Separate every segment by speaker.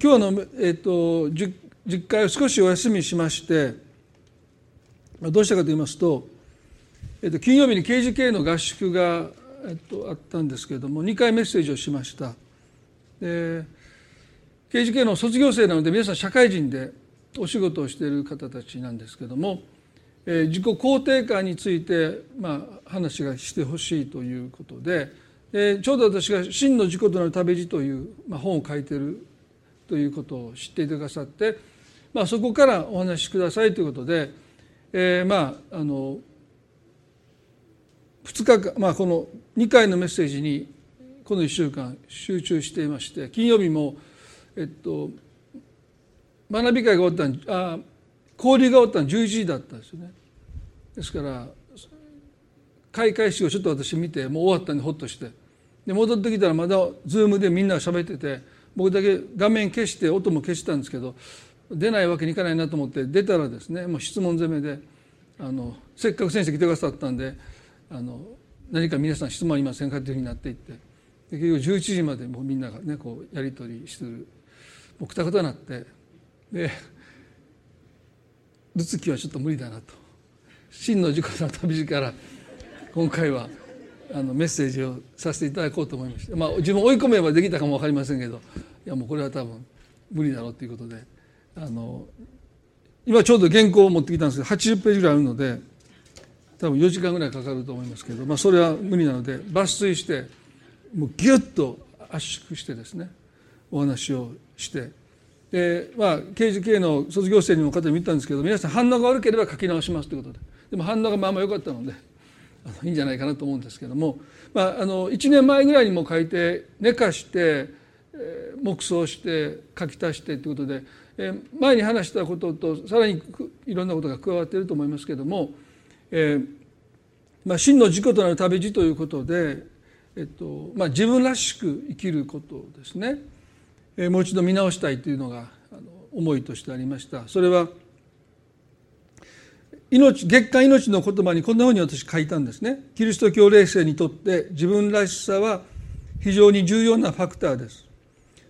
Speaker 1: 今日の、えーと、実会を少しお休みしましてどうしたかと言いますと,、えーと、金曜日に KGK の合宿が、えーと、あったんですけれども2回メッセージをしました。で KGK の卒業生なので皆さん社会人でお仕事をしている方たちなんですけども、えー、自己肯定感について、まあ、話がしてほしいということで、えー、ちょうど私が「真の自己となる旅路」という、まあ、本を書いているということを知っていてくださって、まあ、そこからお話しくださいということで、えー、まああの2日間、まあ、この2回のメッセージにこの1週間集中していまして金曜日もえっと学び会が終わったあ交流が終わったの11時だったんですよね。ですから開会式をちょっと私見てもう終わったんでほっとしてで戻ってきたらまだズームでみんな喋ってて僕だけ画面消して音も消したんですけど出ないわけにいかないなと思って出たらですねもう質問攻めであのせっかく先生来てくださったんであの何か皆さん質問ありませんかというふうになっていって結局11時までもうみんながねこうやり取りしてるもうくたくたになってでルツキはちょっと無理だなと。真の自己の旅路から今回はあのメッセージをさせていただこうと思いましたまあ自分追い込めばできたかも分かりませんけど。いやもうこれは多分無理だろうということで。あの今ちょうど原稿を持ってきたんですけど80ページぐらいあるので多分4時間ぐらいかかると思いますけど、まあ、それは無理なので抜粋してもうギュッと圧縮してですねお話をして。でまあ KGK の卒業生にも方にも言ったんですけど皆さん反応が悪ければ書き直しますということで。でも反応がまあまあ良かったのでいいんじゃないかなと思うんですけども、まあ、あの1年前ぐらいにも書いて寝かして、えー、黙想して書き足してということで、えー、前に話したこととさらにいろんなことが加わっていると思いますけども、えーまあ、真の自己となる旅路ということで、えっとまあ、自分らしく生きることですね、えー、もう一度見直したいというのがあの思いとしてありました。それは命月間命の言葉にこんなふうに私書いたんですね。キリスト教霊性にとって自分らしさは非常に重要なファクターです。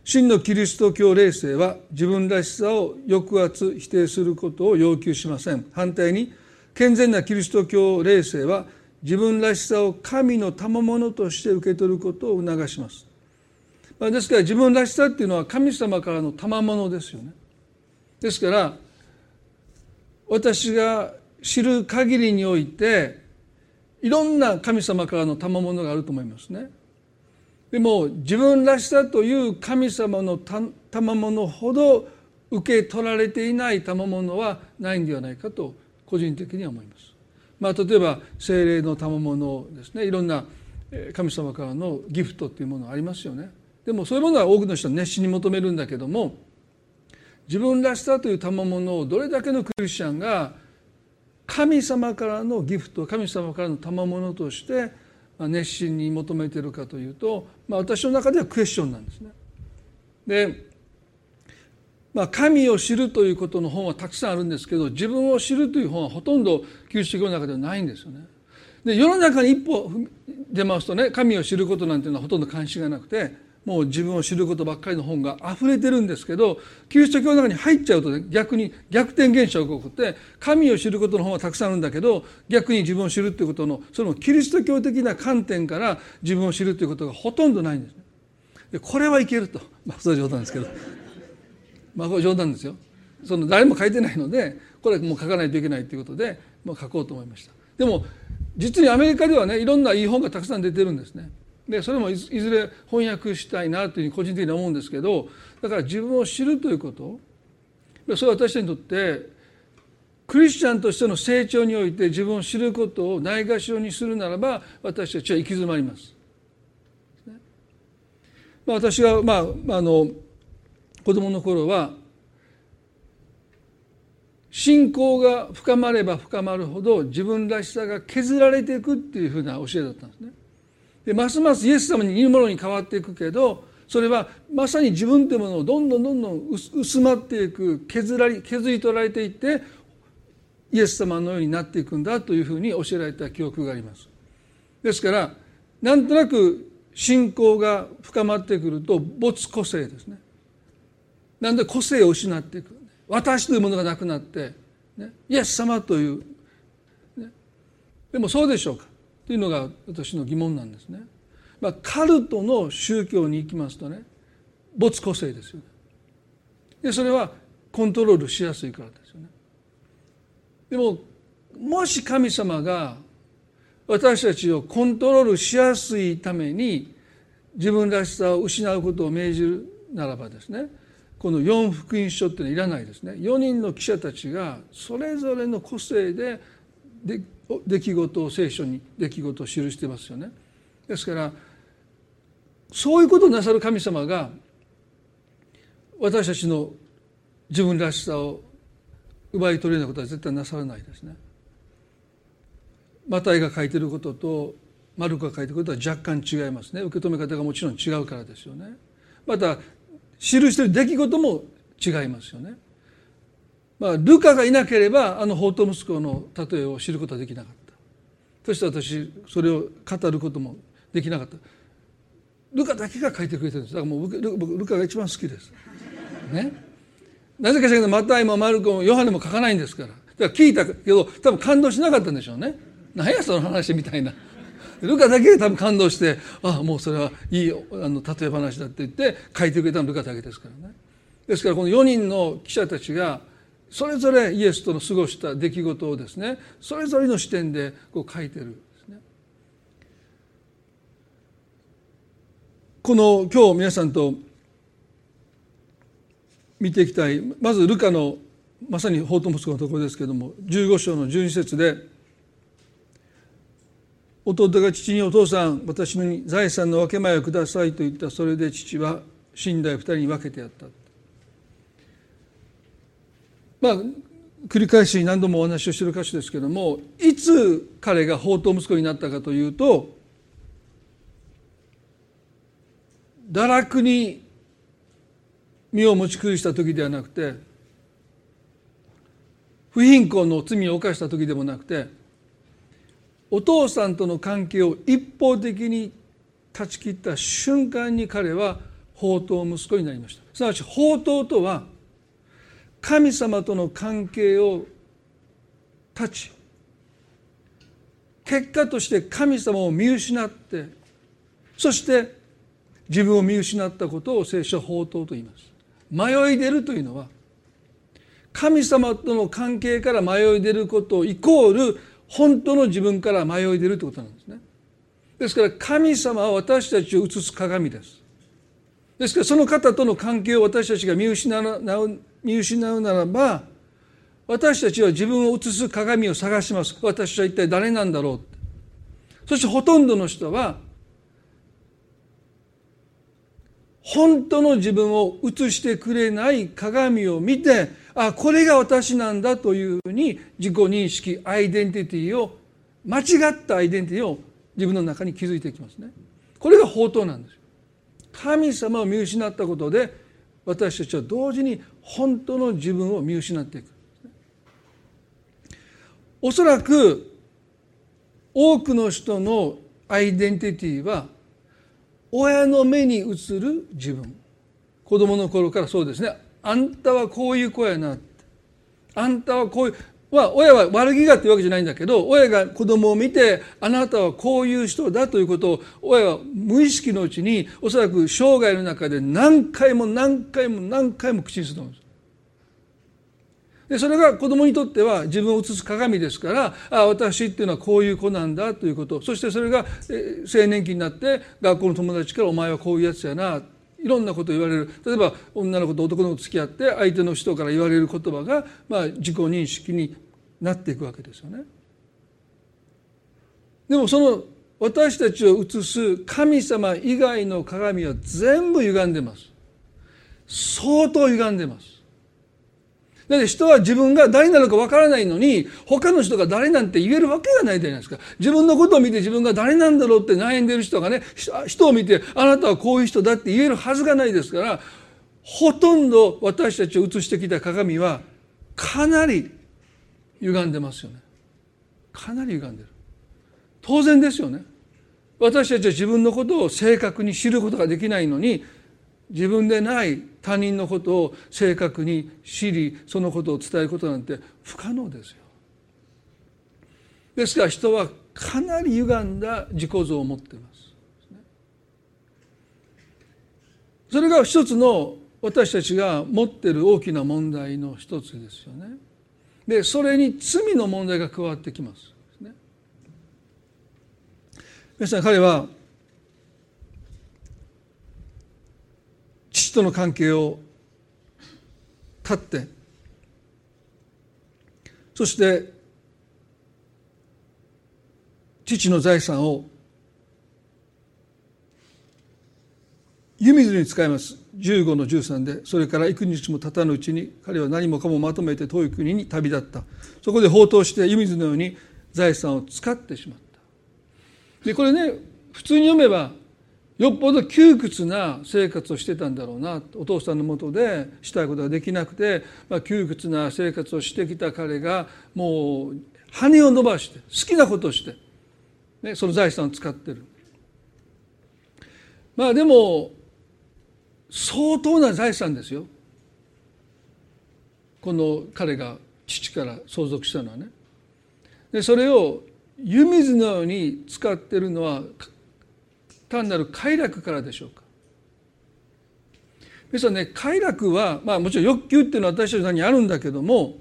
Speaker 1: 真のキリスト教霊性は自分らしさを抑圧否定することを要求しません。反対に健全なキリスト教霊性は自分らしさを神の賜物として受け取ることを促します。ですから自分らしさっていうのは神様からの賜物ですよね。ですから私が知る限りにおいていろんな神様からの賜物があると思いますね。でも自分らしさという神様の賜物ほど受け取られていない賜物はないんではないかと個人的には思います。まあ、例えば精霊の賜物ですねいろんな神様からのギフトっていうものありますよね。でもそういうものは多くの人は熱心に求めるんだけども自分らしさという賜物をどれだけのクリスチャンが神様からのギフト神様からの賜物として熱心に求めてるかというと、まあ、私の中ではクエスチョンなんですね。で、まあ、神を知るということの本はたくさんあるんですけど自分を知るという本はほとんど旧式の中ではないんですよね。で世の中に一歩出ますとね神を知ることなんていうのはほとんど関心がなくてもう自分を知ることばっかりの本が溢れてるんですけどキリスト教の中に入っちゃうと、ね、逆に逆転現象が起こって神を知ることの本はたくさんあるんだけど逆に自分を知るっていうことのそのキリスト教的な観点から自分を知るということがほとんどないんです。でこれはいけるとまあそれは冗談ですけどまあこれ冗談ですよ。その誰も書いてないのでこれもう書かないといけないということで、まあ、書こうと思いました。でも実にアメリカではねいろんないい本がたくさん出てるんですね。でそれもいずれ翻訳したいなというふうに個人的に思うんですけどだから自分を知るということそれは私たちにとってクリスチャンとしての成長において自分を知ることをないがしろにするならば私たちは行き詰まります。まあ、私が、まあ、あの子供の頃は信仰が深まれば深まるほど自分らしさが削られていくっていうふうな教えだったんですね。でますますイエス様に似るものに変わっていくけどそれはまさに自分というものをどんどんどんどん薄まっていく削られ削り取られていってイエス様のようになっていくんだというふうに教えられた記憶があります。ですからなんとなく信仰が深まってくると没個性ですね。なんで個性を失っていく私というものがなくなって、ね、イエス様という、ね、でもそうでしょうかというのが私の疑問なんですね。まあ、カルトの宗教に行きますとね没個性ですよね。でそれはコントロールしやすいからですよね。でももし神様が私たちをコントロールしやすいために自分らしさを失うことを命じるならばですねこの四福音書っていうのはいらないですね4人の記者たちがそれぞれの個性で出来事を聖書に出来事を記してますよねですからそういうことをなさる神様が私たちの自分らしさを奪い取るようなことは絶対なさらないですね。マタイが書いてることとマルコが書いてることは若干違いますね受け止め方がもちろん違うからですよね。また記してる出来事も違いますよね。まあ、ルカがいなければあの法と息子の例えを知ることはできなかった。そして私それを語ることもできなかった。ルカだけが書いてくれてるんです。だからもう僕ルカが一番好きです。ね。なぜかしらけどマタイもマルコもヨハネも書かないんですから。だから聞いたけど多分感動しなかったんでしょうね。何やその話みたいな。ルカだけで多分感動してああもうそれはいいあの例え話だって言って書いてくれたのルカだけですからね。ですからこの4人の記者たちがそれぞれイエスとの過ごした出来事をですねそれぞれの視点でこう書いてるんですね。この今日皆さんと見ていきたいまずルカのまさに法と息子のところですけれども15章の12節で弟が父にお父さん私に財産の分け前をくださいと言ったそれで父は寝台二人に分けてやったまあ繰り返し何度もお話をしている箇所ですけれどもいつ彼が法と息子になったかというと堕落に身を持ち崩した時ではなくて不貧困の罪を犯した時でもなくてお父さんとの関係を一方的に断ち切った瞬間に彼は宝刀息子になりました。すなわち宝刀とは神様との関係を断ち結果として神様を見失ってそして自分を見失ったことを聖書は宝刀と言います迷い出るというのは神様との関係から迷い出ることイコール本当の自分から迷い出るということなんですね。ですから神様は私たちを映す鏡です。ですからその方との関係を私たちが見失う見失うならば私たちは自分を映す鏡を探します。私は一体誰なんだろうそしてほとんどの人は本当の自分を映してくれない鏡を見てあこれが私なんだというふうに自己認識アイデンティティを間違ったアイデンティティを自分の中に築いていきますね。これが宝刀なんです神様を見失ったことで私たちは同時に本当の自分を見失っていく。おそらく多くの人のアイデンティティは親の目に映る自分。子供の頃からそうですね。あんたはこういう子やなあんたはこういうまあ、親は悪気がっていうわけじゃないんだけど親が子供を見てあなたはこういう人だということを親は無意識のうちにおそらく生涯の中で何回も何回も何回も口にすると思うんです。でそれが子供にとっては自分を映す鏡ですからあ私っていうのはこういう子なんだということそしてそれが青年期になって学校の友達から「お前はこういうやつやな」いろんなこと言われる例えば女の子と男の子と付き合って相手の人から言われる言葉が、まあ、自己認識になっていくわけですよね。でもその私たちを映す神様以外の鏡は全部歪んでます。相当歪んでます。だって人は自分が誰なのかわからないのに他の人が誰なんて言えるわけがないじゃないですか。自分のことを見て自分が誰なんだろうって悩んでる人がね人を見てあなたはこういう人だって言えるはずがないですからほとんど私たちを映してきた鏡はかなり歪んでますよね。かなり歪んでる。当然ですよね。私たちは自分のことを正確に知ることができないのに自分でない他人のことを正確に知りそのことを伝えることなんて不可能ですよ。ですから人はかなり歪んだ自己像を持っています。それが一つの私たちが持っている大きな問題の一つですよね。でそれに罪の問題が加わってきます。皆さん彼は父との関係を断ってそして父の財産を湯水に使います。15の13でそれから幾日も経たぬうちに彼は何もかもまとめて遠い国に旅立った。そこで放蕩して湯水のように財産を使ってしまった。でこれね普通に読めばよっぽど窮屈な生活をしてたんだろうなお父さんのもとでしたいことができなくて、まあ、窮屈な生活をしてきた彼がもう羽を伸ばして好きなことをして、ね、その財産を使ってる。まあでも相当な財産ですよ。この彼が父から相続したのはね。でそれを湯水のように使ってるのは単なる快楽からでしょうか皆さんね快楽は、まあ、もちろん欲求っていうのは私たちにあるんだけども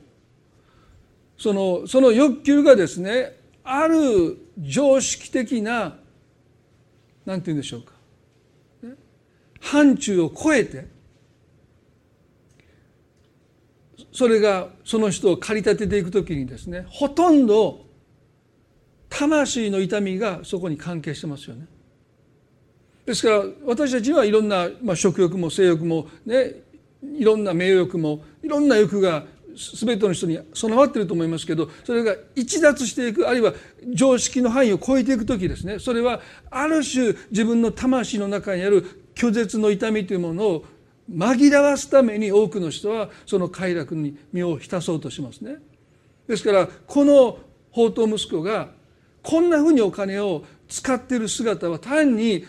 Speaker 1: そのその欲求がですねある常識的ななんて言うんでしょうか範疇を超えてそれがその人を駆り立てていくときにですねほとんど魂の痛みがそこに関係してますよね。ですから私たちはいろんな、まあ、食欲も性欲もねいろんな名誉欲もいろんな欲が全ての人に備わっていると思いますけどそれが逸脱していくあるいは常識の範囲を超えていく時ですねそれはある種自分の魂の中にある拒絶の痛みというものを紛らわすために多くの人はその快楽に身を浸そうとしますね。ですからこの宝刀息子がこんなふうにお金を使っている姿は単に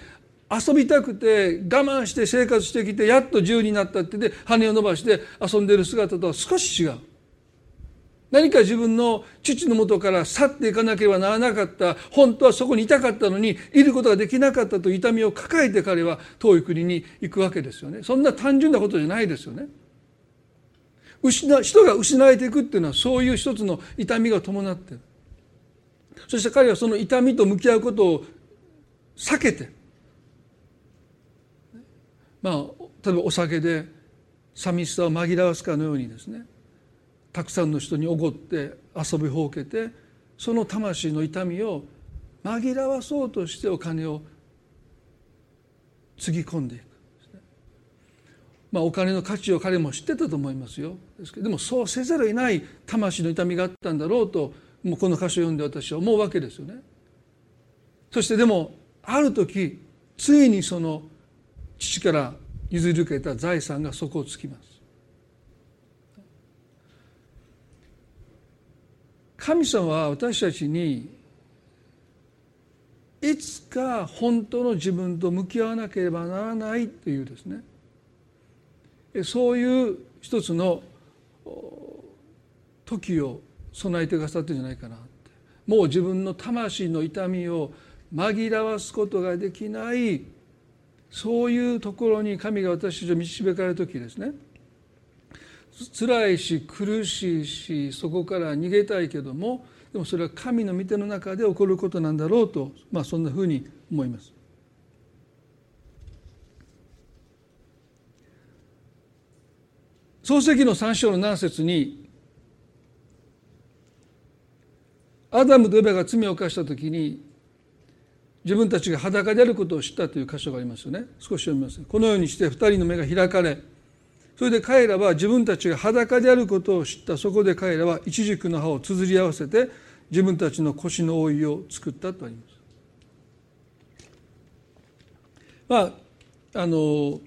Speaker 1: 遊びたくて我慢して生活してきてやっと自由になったってで羽を伸ばして遊んでる姿とは少し違う。何か自分の父のもとから去っていかなければならなかった本当はそこにいたかったのにいることができなかったと痛みを抱えて彼は遠い国に行くわけですよね。そんな単純なことじゃないですよね。失人が失われていくっていうのはそういう一つの痛みが伴ってる。そして彼はその痛みと向き合うことを避けてまあ例えばお酒で寂しさを紛らわすかのようにですねたくさんの人におごって遊びほうけてその魂の痛みを紛らわそうとしてお金をつぎ込んでいく、まあ、お金の価値を彼も知ってたと思いますよですけどでもそうせざるを得ない魂の痛みがあったんだろうともうこの歌詞を読んで私は思うわけですよね。そしてでもある時ついにその父から譲り受けた財産が底をつきます。神様は私たちにいつか本当の自分と向き合わなければならないというですねそういう一つの時を備えてくださってるんじゃないかなってもう自分の魂の痛みを紛らわすことができないそういうところに神が私たちを導かれる時ですね辛いし苦しいしそこから逃げたいけどもでもそれは神の御手の中で起こることなんだろうと、まあ、そんなふうに思います。創世記の3章の何節にアダムとエバが罪を犯した時に自分たちが裸であることを知ったという箇所がありますよね少し読みますこのようにして二人の目が開かれそれで彼らは自分たちが裸であることを知ったそこで彼らは一軸の葉をつづり合わせて自分たちの腰の覆いを作ったとあります。まああの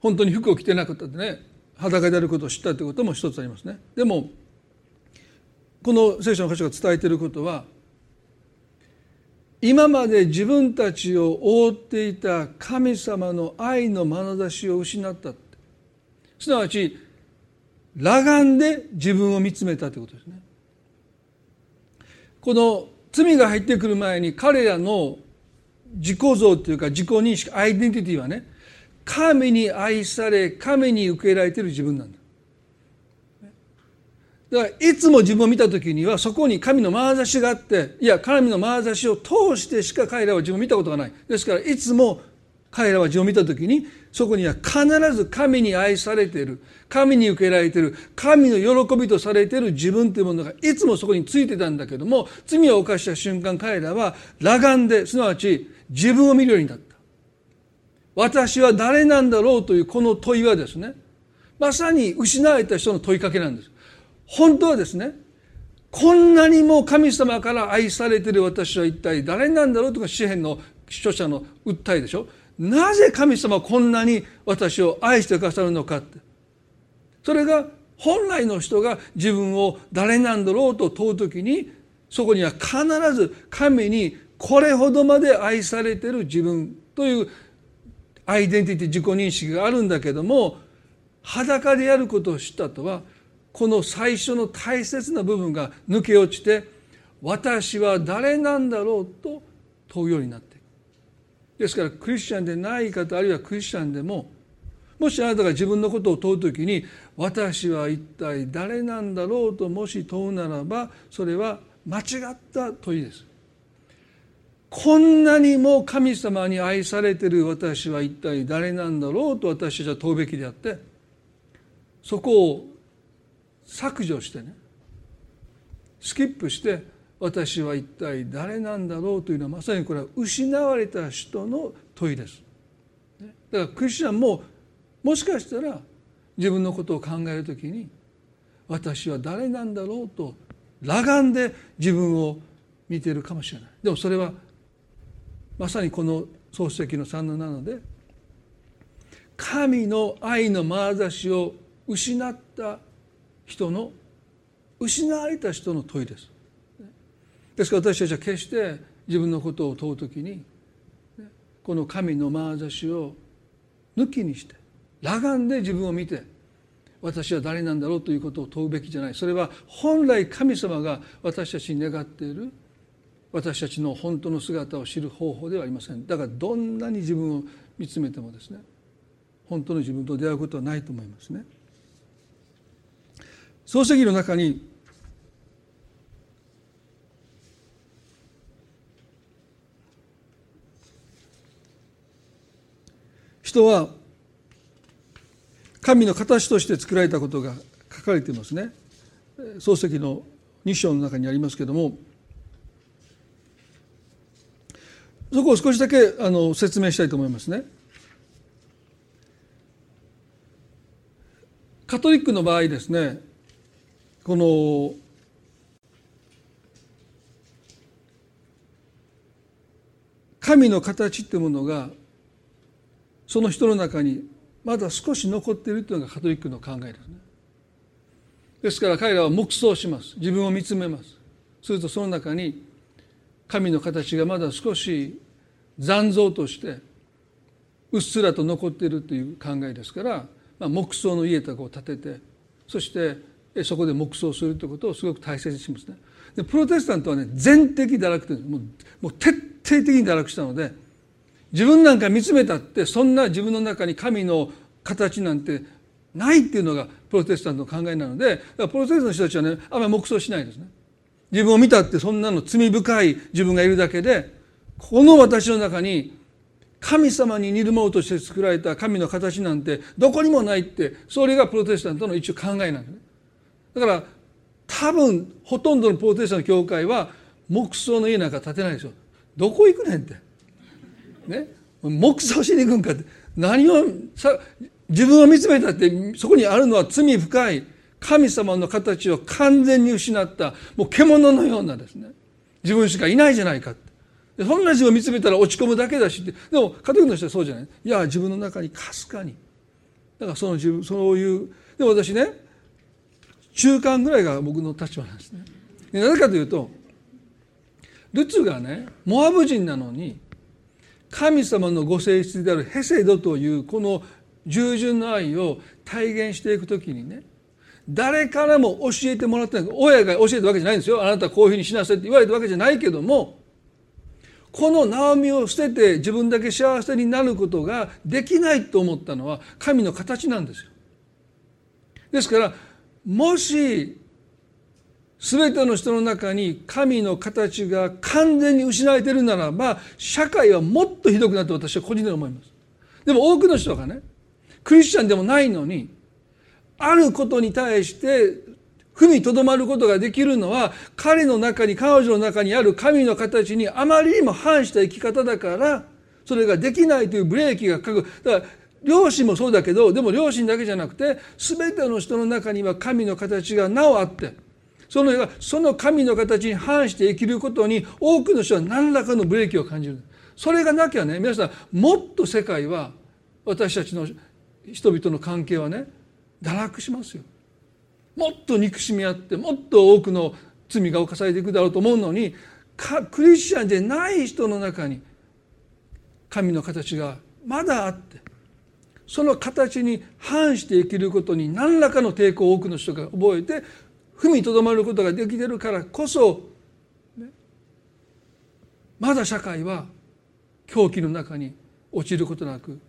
Speaker 1: 本当に服を着てなかったでね裸であることを知ったということも一つありますね。でもこの聖書の箇所が伝えていることは今まで自分たちを覆っていた神様の愛の眼差しを失ったすなわち裸眼で自分を見つめたということですね。この罪が入ってくる前に彼らの自己像というか自己認識アイデンティティはね神に愛され神に受け入れられている自分なんだだからいつも自分を見た時にはそこに神の眼差しがあっていや神の眼差しを通してしか彼らは自分を見たことがない。ですからいつも彼らは自分を見た時にそこには必ず神に愛されている。神に受けられている。神の喜びとされている自分というものがいつもそこについてたんだけども罪を犯した瞬間彼らは裸眼ですなわち自分を見るようになった。私は誰なんだろうというこの問いはですねまさに失われた人の問いかけなんです。本当はですねこんなにも神様から愛されてる私は一体誰なんだろうとか詩篇の著者の訴えでしょ。なぜ神様はこんなに私を愛してくださるのかって。それが本来の人が自分を誰なんだろうと問う時にそこには必ず神にこれほどまで愛されてる自分というアイデンティティ自己認識があるんだけども裸でやることを知ったとはこの最初の大切な部分が抜け落ちて私は誰なんだろうと問うようになっていく。ですからクリスチャンでない方あるいはクリスチャンでももしあなたが自分のことを問う時に私は一体誰なんだろうともし問うならばそれは間違った問いです。こんなにも神様に愛されてる私は一体誰なんだろうと私たちは問うべきであってそこを削除してねスキップして私は一体誰なんだろうというのはまさにこれは失われた人の問いです。だからクリスチャンももしかしたら自分のことを考えるときに私は誰なんだろうと裸眼で自分を見ているかもしれない。でもそれはまさにこの創世記の3の7で神の愛の眼差しを失った人の失われた人の問いです。ですから私たちは決して自分のことを問う時にこの神の眼差しを抜きにして裸眼で自分を見て私は誰なんだろうということを問うべきじゃないそれは本来神様が私たちに願っている私たちの本当の姿を知る方法ではありませんだからどんなに自分を見つめてもですね本当の自分と出会うことはないと思いますね。創世記の中に人は神の形として作られたことが書かれていますね漱石の2章の中にありますけれどもそこを少しだけあの説明したいと思いますね。カトリックの場合ですねこの神の形ってものがその人の中にまだ少し残っているというのがカトリックの考えですね。ですから彼らは黙想します自分を見つめますするとその中に神の形がまだ少し残像としてうっすらと残っているという考えですから、まあ、木想の家とかを建ててそしてそこで黙想するということをすごく大切にしますね。でプロテスタントはね全的堕落というもうもう徹底的に堕落したので自分なんか見つめたってそんな自分の中に神の形なんてないっていうのがプロテスタントの考えなのでプロテスタントの人たちはねあんまり黙想しないですね。自分を見たってそんなの罪深い自分がいるだけでこの私の中に神様に似るものとして作られた神の形なんてどこにもないってそれがプロテスタントの一応考えなんですね。だから多分ほとんどのプロテスタンの教会は木葬の家なんか建てないでしょ。どこ行くねんって。ね？木葬しに行くんかって。何をさ自分を見つめたってそこにあるのは罪深い。神様の形を完全に失った。もう獣のようなですね。自分しかいないじゃないかって。そんな自分を見つめたら落ち込むだけだしって。でも家族の人はそうじゃない。いや自分の中にかすかに。だからその自分そういうで私ね中間ぐらいが僕の立場なんですね。なぜかというとルツがねモアブ人なのに神様のご性質であるヘセドというこの従順の愛を体現していくときにね誰からも教えてもらってない親が教えたわけじゃないんですよあなたこういうふうにしなさいって言われたわけじゃないけどもこのナオミを捨てて自分だけ幸せになることができないと思ったのは神の形なんですよ。ですからもし全ての人の中に神の形が完全に失われているならば社会はもっとひどくなって私は個人で思います。でも多くの人がねクリスチャンでもないのにあることに対して踏みとどまることができるのは彼の中に彼女の中にある神の形にあまりにも反した生き方だからそれができないというブレーキがかくだから両親もそうだけどでも両親だけじゃなくて全ての人の中には神の形がなおあってそのその神の形に反して生きることに多くの人は何らかのブレーキを感じる。それがなきゃね皆さんもっと世界は私たちの人々の関係はね堕落しますよ。もっと憎しみあってもっと多くの罪が犯されていくだろうと思うのにクリスチャンでない人の中に神の形がまだあってその形に反して生きることに何らかの抵抗を多くの人が覚えて踏みとどまることができてるからこそ、ね、まだ社会は狂気の中に落ちることなく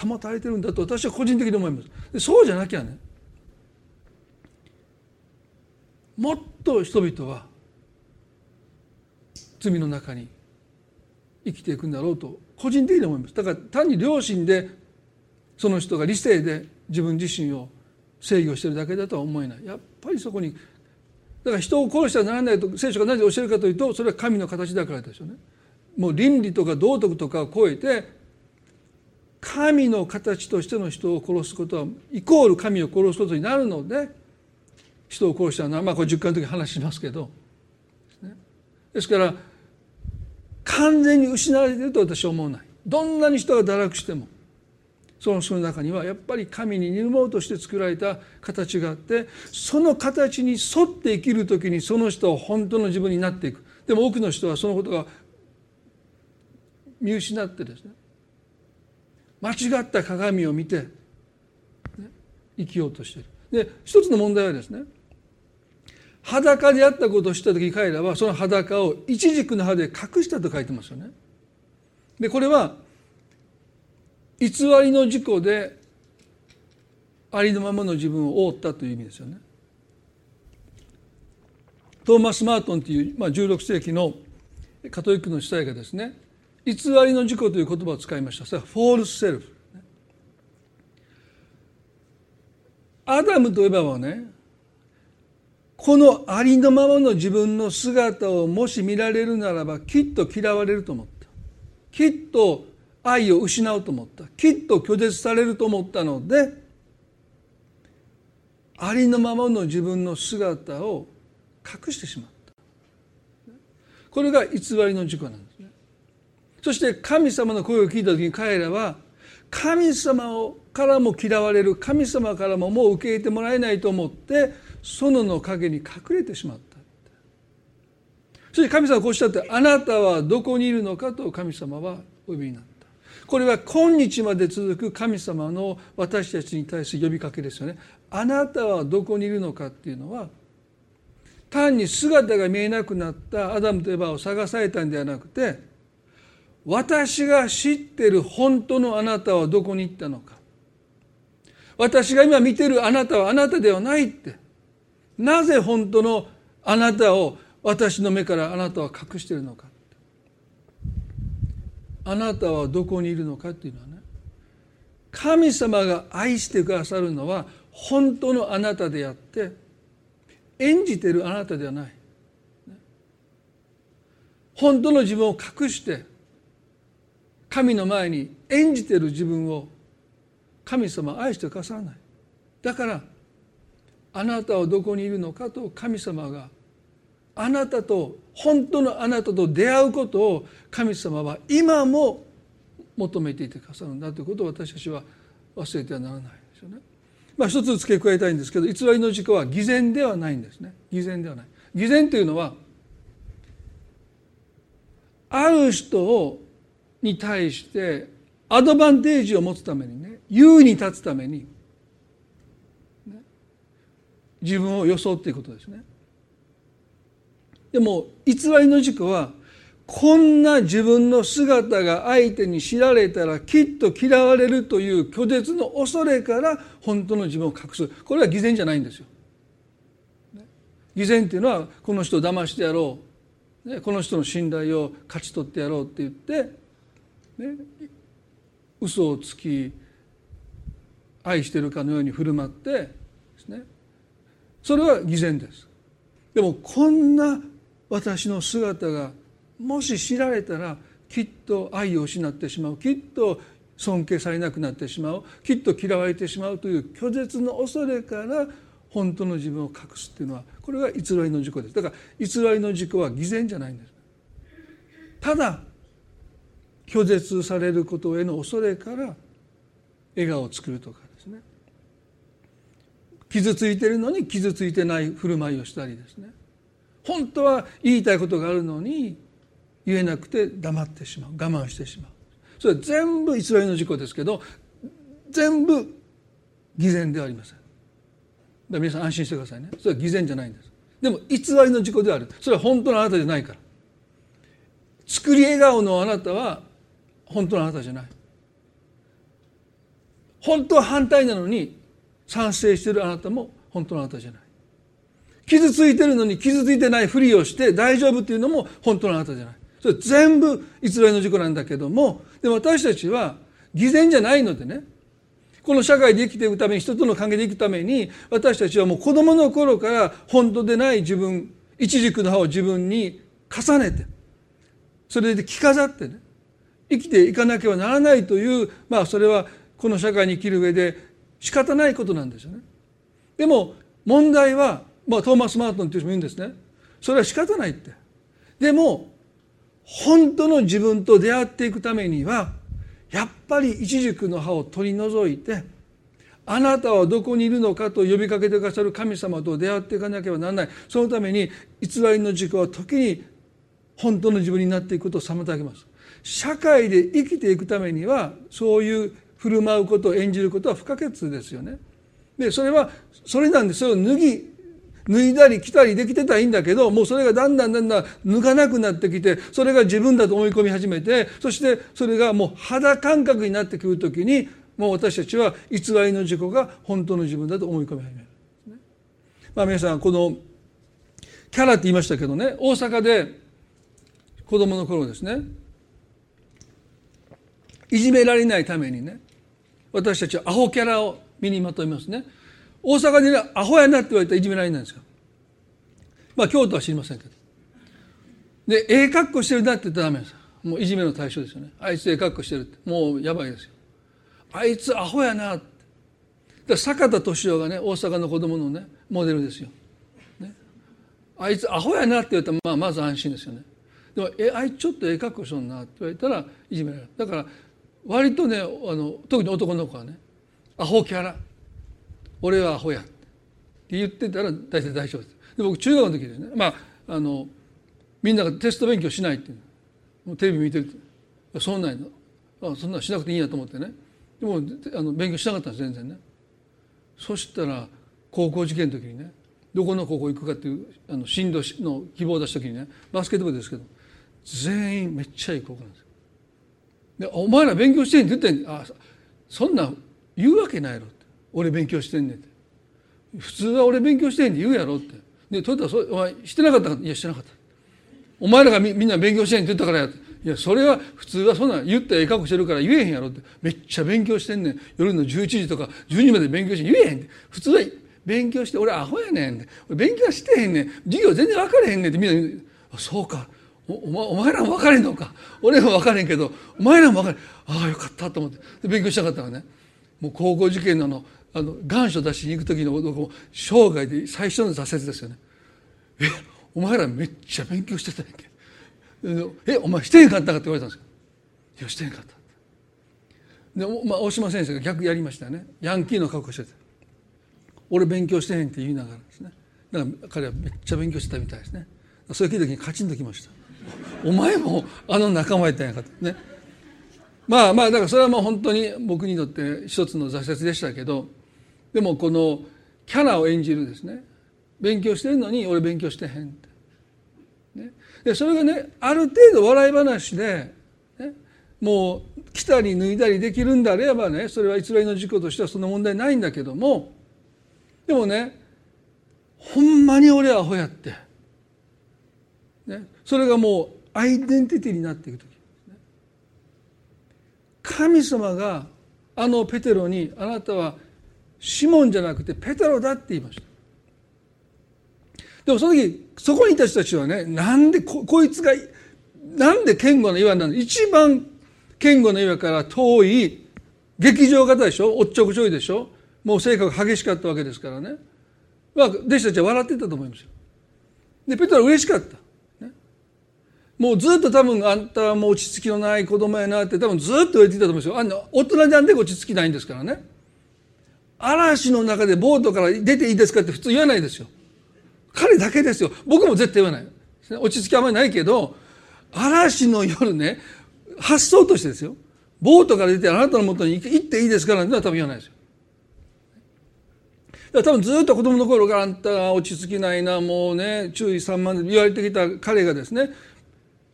Speaker 1: 保たれてるんだと私は個人的に思います。そうじゃなきゃねもっと人々は罪の中に生きていくんだろうと個人的に思います。だから単に良心でその人が理性で自分自身を制御してるだけだとは思えない。やっぱりそこにだから人を殺してはならないと聖書がなぜ教えるかというとそれは神の形だからですよね。もう倫理とか道徳とかを超えて神の形としての人を殺すことはイコール神を殺すことになるので人を殺したのはまあこれ10回の時話しますけど。ですから完全に失われていると私は思わない。どんなに人が堕落してもその人の中にはやっぱり神に似るものとして作られた形があってその形に沿って生きる時にその人は本当の自分になっていくでも多くの人はそのことが見失ってですね間違った鏡を見て、ね、生きようとしているで一つの問題はですね裸であったことを知った時彼らはその裸をいちじくの葉で隠したと書いてますよね。でこれは偽りの自己でありのままの自分を覆ったという意味ですよね。トーマス・マートンという、まあ、16世紀のカトリックの司祭がですね偽りの自己という言葉を使いました。それは false selfアダムといえばはねこのありのままの自分の姿をもし見られるならばきっと嫌われると思った。きっと愛を失うと思った。きっと拒絶されると思ったのでありのままの自分の姿を隠してしまった。これが偽りの事故なんです。ねそして神様の声を聞いた時に彼らは神様からも嫌われる神様からももう受け入れてもらえないと思って園の陰に隠れてしまった。そして神様はこうおっしゃってあなたはどこにいるのかと神様はお呼びになった。これは今日まで続く神様の私たちに対する呼びかけですよね。あなたはどこにいるのかっていうのは単に姿が見えなくなったアダムとエバを探されたんではなくて私が知ってる本当のあなたはどこに行ったのか。私が今見てるあなたはあなたではないって。なぜ本当のあなたを私の目からあなたは隠してるのか。あなたはどこにいるのかっていうのはね神様が愛してくださるのは本当のあなたであって演じてるあなたではない。本当の自分を隠して神の前に演じてる自分を神様は愛してくださらない。だからあなたはどこにいるのかと神様があなたと本当のあなたと出会うことを神様は今も求めていてくださるんだということを私たちは忘れてはならないですよね。まあ、一つ付け加えたいんですけど偽りの事故は偽善ではないんですね偽善ではない偽善というのはある人に対してアドバンテージを持つためにね優位に立つために、ね、自分を装っていくことですね。でも偽りの軸はこんな自分の姿が相手に知られたらきっと嫌われるという拒絶の恐れから本当の自分を隠すこれは偽善じゃないんですよ。偽善っていうのはこの人を騙してやろう、ね、この人の信頼を勝ち取ってやろうって言って、ね、嘘をつき愛してるかのように振る舞ってですねそれは偽善です。でもこんな私の姿がもし知られたらきっと愛を失ってしまう。きっと尊敬されなくなってしまう。きっと嫌われてしまうという拒絶の恐れから本当の自分を隠すっていうのはこれが偽りの事故です。だから偽りの事故は偽善じゃないんです。ただ拒絶されることへの恐れから笑顔を作るとかですね。傷ついてるのに傷ついてない振る舞いをしたりですね。本当は言いたいことがあるのに言えなくて黙ってしまう我慢してしまう。それは全部偽りの事故ですけど全部偽善ではありません。だ皆さん安心してくださいね。それは偽善じゃないんです。でも偽りの事故である。それは本当のあなたじゃないから。作り笑顔のあなたは本当のあなたじゃない。本当は反対なのに賛成しているあなたも本当のあなたじゃない。傷ついてるのに傷ついてないふりをして大丈夫っていうのも本当のあなたじゃないそれ全部偽りの事故なんだけどもでも私たちは偽善じゃないのでねこの社会で生きていくために人との関係でいくために私たちはもう子供の頃から本当でない自分一軸の葉を自分に重ねてそれで着飾ってね生きていかなければならないというまあそれはこの社会に生きる上で仕方ないことなんですよね。でも問題はまあ、トーマス・マートンっていう人も言うんですね。それは仕方ないって。でも本当の自分と出会っていくためにはやっぱり一軸の葉を取り除いてあなたはどこにいるのかと呼びかけてくださる神様と出会っていかなければならない。そのために偽りの軸は時に本当の自分になっていくことを妨げます。社会で生きていくためにはそういう振る舞うことを演じることは不可欠ですよね。でそれはそれなんでそれを脱ぎ脱いだり着たりできてたらいいんだけどもうそれがだんだんだんだん脱がなくなってきてそれが自分だと思い込み始めてそしてそれがもう肌感覚になってくる時にもう私たちは偽りの自己が本当の自分だと思い込み始める、まあ、皆さんこのキャラって言いましたけどね大阪で子供の頃ですねいじめられないためにね私たちはアホキャラを身にまといますね。大阪で、ね、アホやなって言われたいじめられないんですよ。まあ京都は知りませんけど。で、ええ格好してるなって言ったらダメですよ。もういじめの対象ですよね。あいつええ格好してるって。もうやばいですよ。あいつアホやなって。だ坂田敏夫がね、大阪の子供のね、モデルですよ。ね、あいつアホやなって言われたら、まあ、まず安心ですよね。でも、え、あいつちょっとええ格好しとんなって言われたらいじめられる。だから、割とね、あの特に男の子はね、アホキャラ。俺はアホや。って言ってたら大体大丈夫です。で僕中学の時ですね。まああのみんながテスト勉強しないっていう。もうテレビ見てるそんなんあそんなんしなくていいやと思ってね。でもあの勉強しなかったんです全然ね。そしたら高校受験の時にねどこの高校行くかっていうあの進路の希望を出した時にねバスケットボールですけど全員めっちゃいい高校なんですよ。でお前ら勉強してんって言ってん。あそんな言うわけないやろ俺勉強してんねんって。普通は俺勉強してんって言うやろって。でとったらそお前してなかったか？いやしてなかった。お前らがみんな勉強してんって言ったからやって。いやそれは普通はそんな言ったらええ格好してるから言えへんやろって。めっちゃ勉強してんねん。夜の11時とか12時まで勉強して言えへんって。普通は勉強して俺アホやねんって。俺勉強してへんねん。授業全然分かれへんねんって。みんな言う。あそうか。おお前らも分かれんのか。俺も分かれんけどお前らも分かれん。ああよかったと思って。勉強したかったからね。もう高校受験ののあの願書出しに行く時の僕生涯で最初の挫折ですよね。えお前らめっちゃ勉強してたんやけえお前してへんかったかって言われたんですよ。いやしてへんかった。で、まあ、大島先生が逆やりましたね。ヤンキーの格好してて。俺勉強してへんって言いながらですね。だから彼はめっちゃ勉強してたみたいですね。そういう時にカチンときました。お前もあの仲間やったんやかと。ね。まあまあだからそれはもう本当に僕にとって一つの挫折でしたけどでもこのキャラを演じるですね。勉強してるのに俺勉強してへんって、ね、でそれがねある程度笑い話で、ね、もう着たり脱いだりできるんであればねそれは偽りの事故としてはそんな問題ないんだけども。でもねほんまに俺はアホやって、ね、それがもうアイデンティティになっていく時。神様があのペテロにあなたはシモンじゃなくてペテロだって言いました。でもその時そこにいた人たちはねなんでこいつがなんで堅固な岩なの一番堅固な岩から遠い劇場型でしょ？おっちょくちょいでしょ？もう性格激しかったわけですからね。まあ弟子たちは笑ってたと思いますよ。でペテロ嬉しかった。もうずっと多分あんたはもう落ち着きのない子供やなって多分ずっと言われていたと思うんですよ。あんな大人じゃんで落ち着きないんですからね。嵐の中でボートから出ていいですかって普通言わないですよ。彼だけですよ。僕も絶対言わない。落ち着きあまりないけど嵐の夜ね発想としてですよ。ボートから出てあなたのもとに行っていいですかなんてのは多分言わないですよ。多分ずっと子供の頃からあんたは落ち着きないなもうね注意散漫で言われてきた彼がですね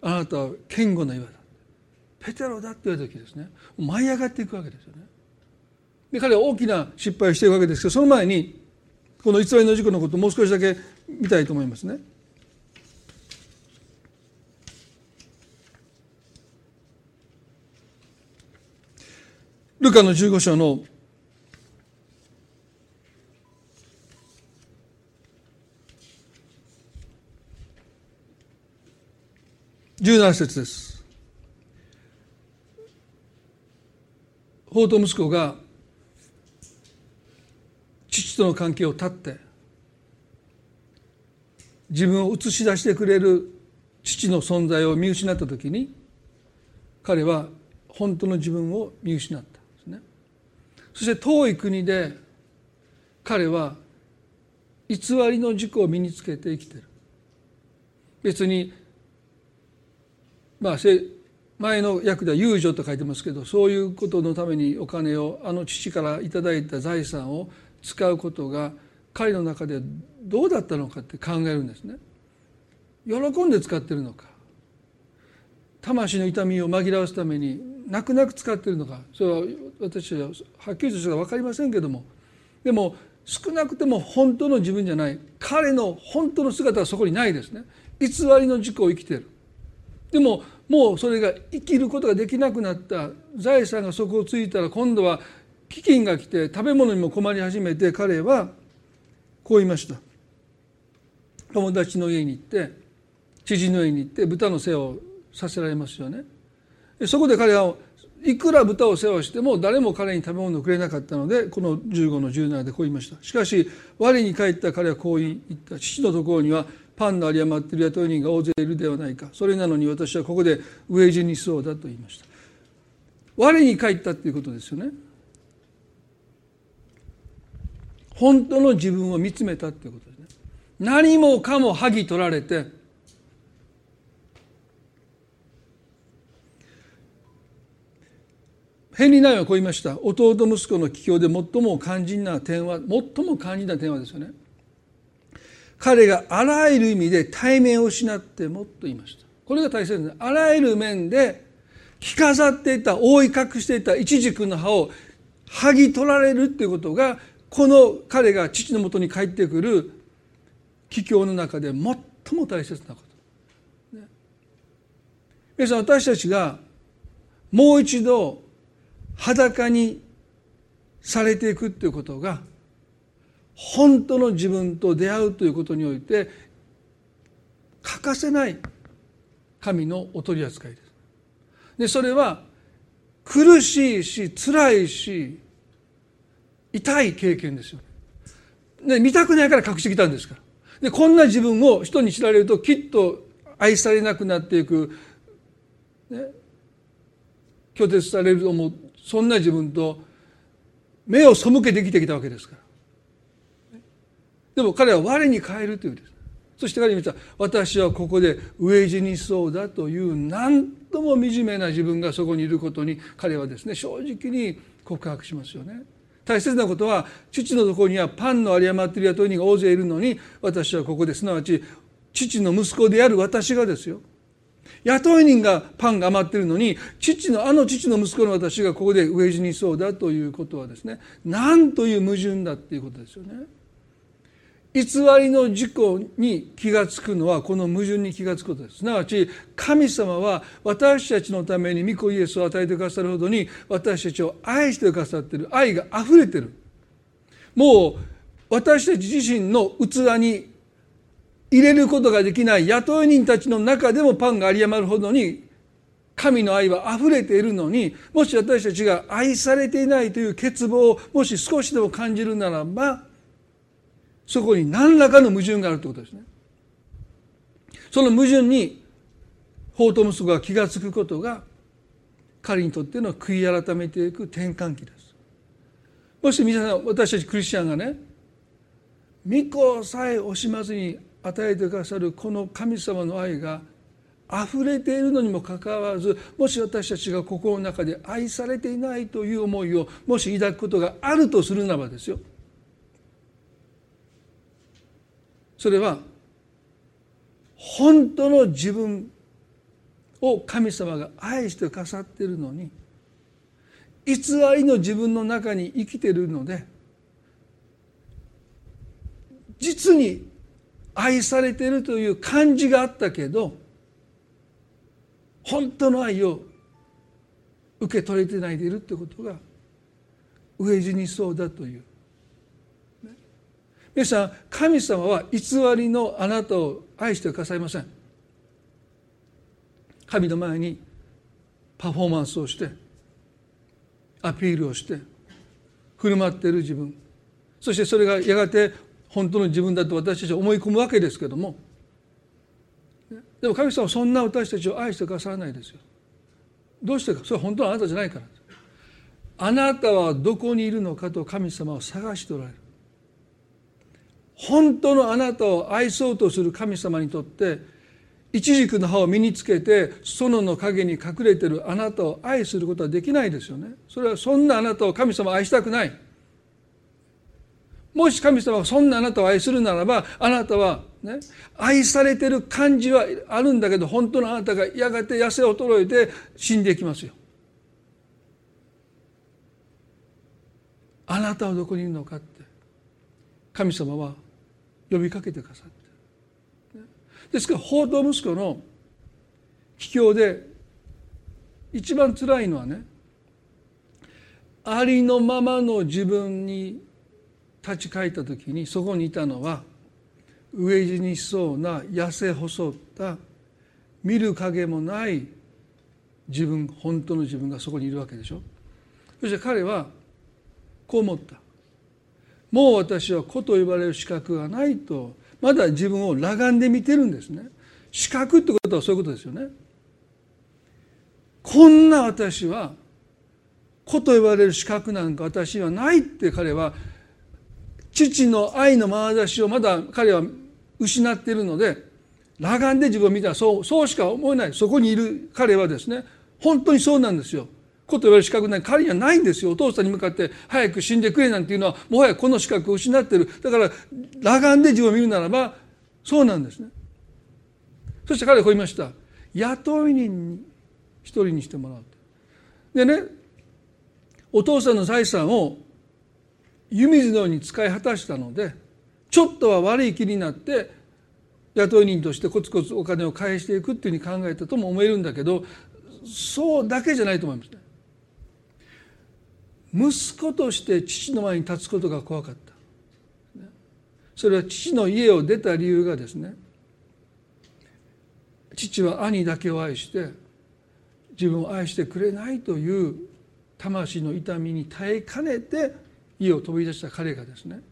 Speaker 1: あなたは堅固な岩だ。ペテロだって言われた時ですね。舞い上がっていくわけですよね。で彼は大きな失敗をしているわけですけどその前にこの偽りの事故のことをもう少しだけ見たいと思いますねルカの15章の17節です。法と息子が父との関係を断って自分を映し出してくれる父の存在を見失った時に彼は本当の自分を見失ったんですね。そして遠い国で彼は偽りの自己を身につけて生きてる。別にまあ前の訳では遊女と書いてますけどそういうことのためにお金をあの父から頂いた財産を使うことが彼の中でどうだったのかって考えるんですね。喜んで使ってるのか。魂の痛みを紛らわすために泣く泣く使ってるのか。それは私ははっきりとしたら分かりませんけども。でも少なくても本当の自分じゃない。彼の本当の姿はそこにないですね。偽りの自己を生きてる。でももうそれが生きることができなくなった。財産が底をついたら今度は飢饉が来て食べ物にも困り始めて彼はこう言いました。友達の家に行って知人の家に行って豚の世話をさせられますよね。そこで彼はいくら豚を世話しても誰も彼に食べ物をくれなかったのでこの15の17でこう言いました。しかし我に帰った彼はこう言った。父のところにはパンの有り余っている雇い人が大勢いるではないか。それなのに私はここで飢え死にそうだと言いました。我に帰ったっていうことですよね。本当の自分を見つめたっていうことですね。何もかも剥ぎ取られてヘンリー・ナインはこう言いました。弟息子の帰郷で最も肝心な点は最も肝心な点はですよね。彼があらゆる意味で対面を失ってもっと言いました。これが大切ですあらゆる面で着飾っていた覆い隠していた一軸の葉を剥ぎ取られるっていうことがこの彼が父のもとに帰ってくる帰郷の中で最も大切なこと。皆さん私たちがもう一度裸にされていくっていうことが本当の自分と出会うということにおいて欠かせない神のお取り扱いです。でそれは苦しいし辛いし痛い経験ですよ。で見たくないから隠してきたんですから。でこんな自分を人に知られるときっと愛されなくなっていく、ね、拒絶されると思うそんな自分と目を背けてきてきたわけですから。でも彼は我に変えるというですそして彼に言った私はここで飢え死にそうだという何とも惨めな自分がそこにいることに彼はですね正直に告白しますよね。大切なことは父のところにはパンの有り余っている雇い人が大勢いるのに私はここですなわち父の息子である私がですよ雇い人がパンが余ってるのに父のあの父の息子の私がここで飢え死にそうだということはですねなんという矛盾だっていうことですよね。偽りの事故に気が付くのはこの矛盾に気が付くことです。すなわち神様は私たちのために御子イエスを与えてくださるほどに私たちを愛してくださっている。愛があふれてる。もう私たち自身の器に入れることができない雇い人たちの中でもパンが有り余るほどに神の愛は溢れているのにもし私たちが愛されていないという欠乏をもし少しでも感じるならばそこに何らかの矛盾があるということですね。その矛盾に法と息子が気が付くことが彼にとっての悔い改めていく転換期です。もし皆さん私たちクリスチャンがね御子さえ惜しまずに与えてくださるこの神様の愛が溢れているのにもかかわらずもし私たちが心の中で愛されていないという思いをもし抱くことがあるとするならばですよそれは本当の自分を神様が愛してくさっているのに偽りの自分の中に生きているので実に愛されているという感じがあったけど本当の愛を受け取れてないでいるってことが飢え死にそうだという。皆さん神様は偽りのあなたを愛してくださいません。神の前にパフォーマンスをしてアピールをして振る舞っている自分。そしてそれがやがて本当の自分だと私たちは思い込むわけですけども。でも神様はそんな私たちを愛してくださらないですよ。どうしてか。それは本当のあなたじゃないから。あなたはどこにいるのかと神様を探しておられる。本当のあなたを愛そうとする神様にとってイチジクの葉を身につけて園の陰に隠れてるあなたを愛することはできないですよね。それはそんなあなたを神様は愛したくない。もし神様がそんなあなたを愛するならばあなたはね愛されてる感じはあるんだけど本当のあなたがやがて痩せ衰えて死んでいきますよ。あなたはどこにいるのかって神様は呼びかけてくださって。ですから報道息子の秘境で一番つらいのはねありのままの自分に立ち返った時にそこにいたのは飢え死にしそうな痩せ細った見る影もない自分本当の自分がそこにいるわけでしょ。そして彼はこう思った。もう私は子と呼ばれる資格がないとまだ自分を裸眼で見てるんですね。資格ってことはそういうことですよね。こんな私は子と呼ばれる資格なんか私はないって彼は父の愛の眼差しをまだ彼は失っているので裸眼で自分を見たらそうそうしか思えない。そこにいる彼はですね本当にそうなんですよ。こと言われる資格ない彼にはないんですよ。お父さんに向かって早く死んでくれなんていうのはもはやこの資格を失ってる。だから裸眼で自分を見るならばそうなんですね。そして彼はこう言いました。雇い人に一人にしてもらうでねお父さんの財産を湯水のように使い果たしたのでちょっとは悪い気になって雇い人としてコツコツお金を返していくっていうふうに考えたとも思えるんだけどそうだけじゃないと思いますね。息子として父の前に立つことが怖かった。それは父の家を出た理由がですね父は兄だけを愛して自分を愛してくれないという魂の痛みに耐えかねて家を飛び出した彼がですね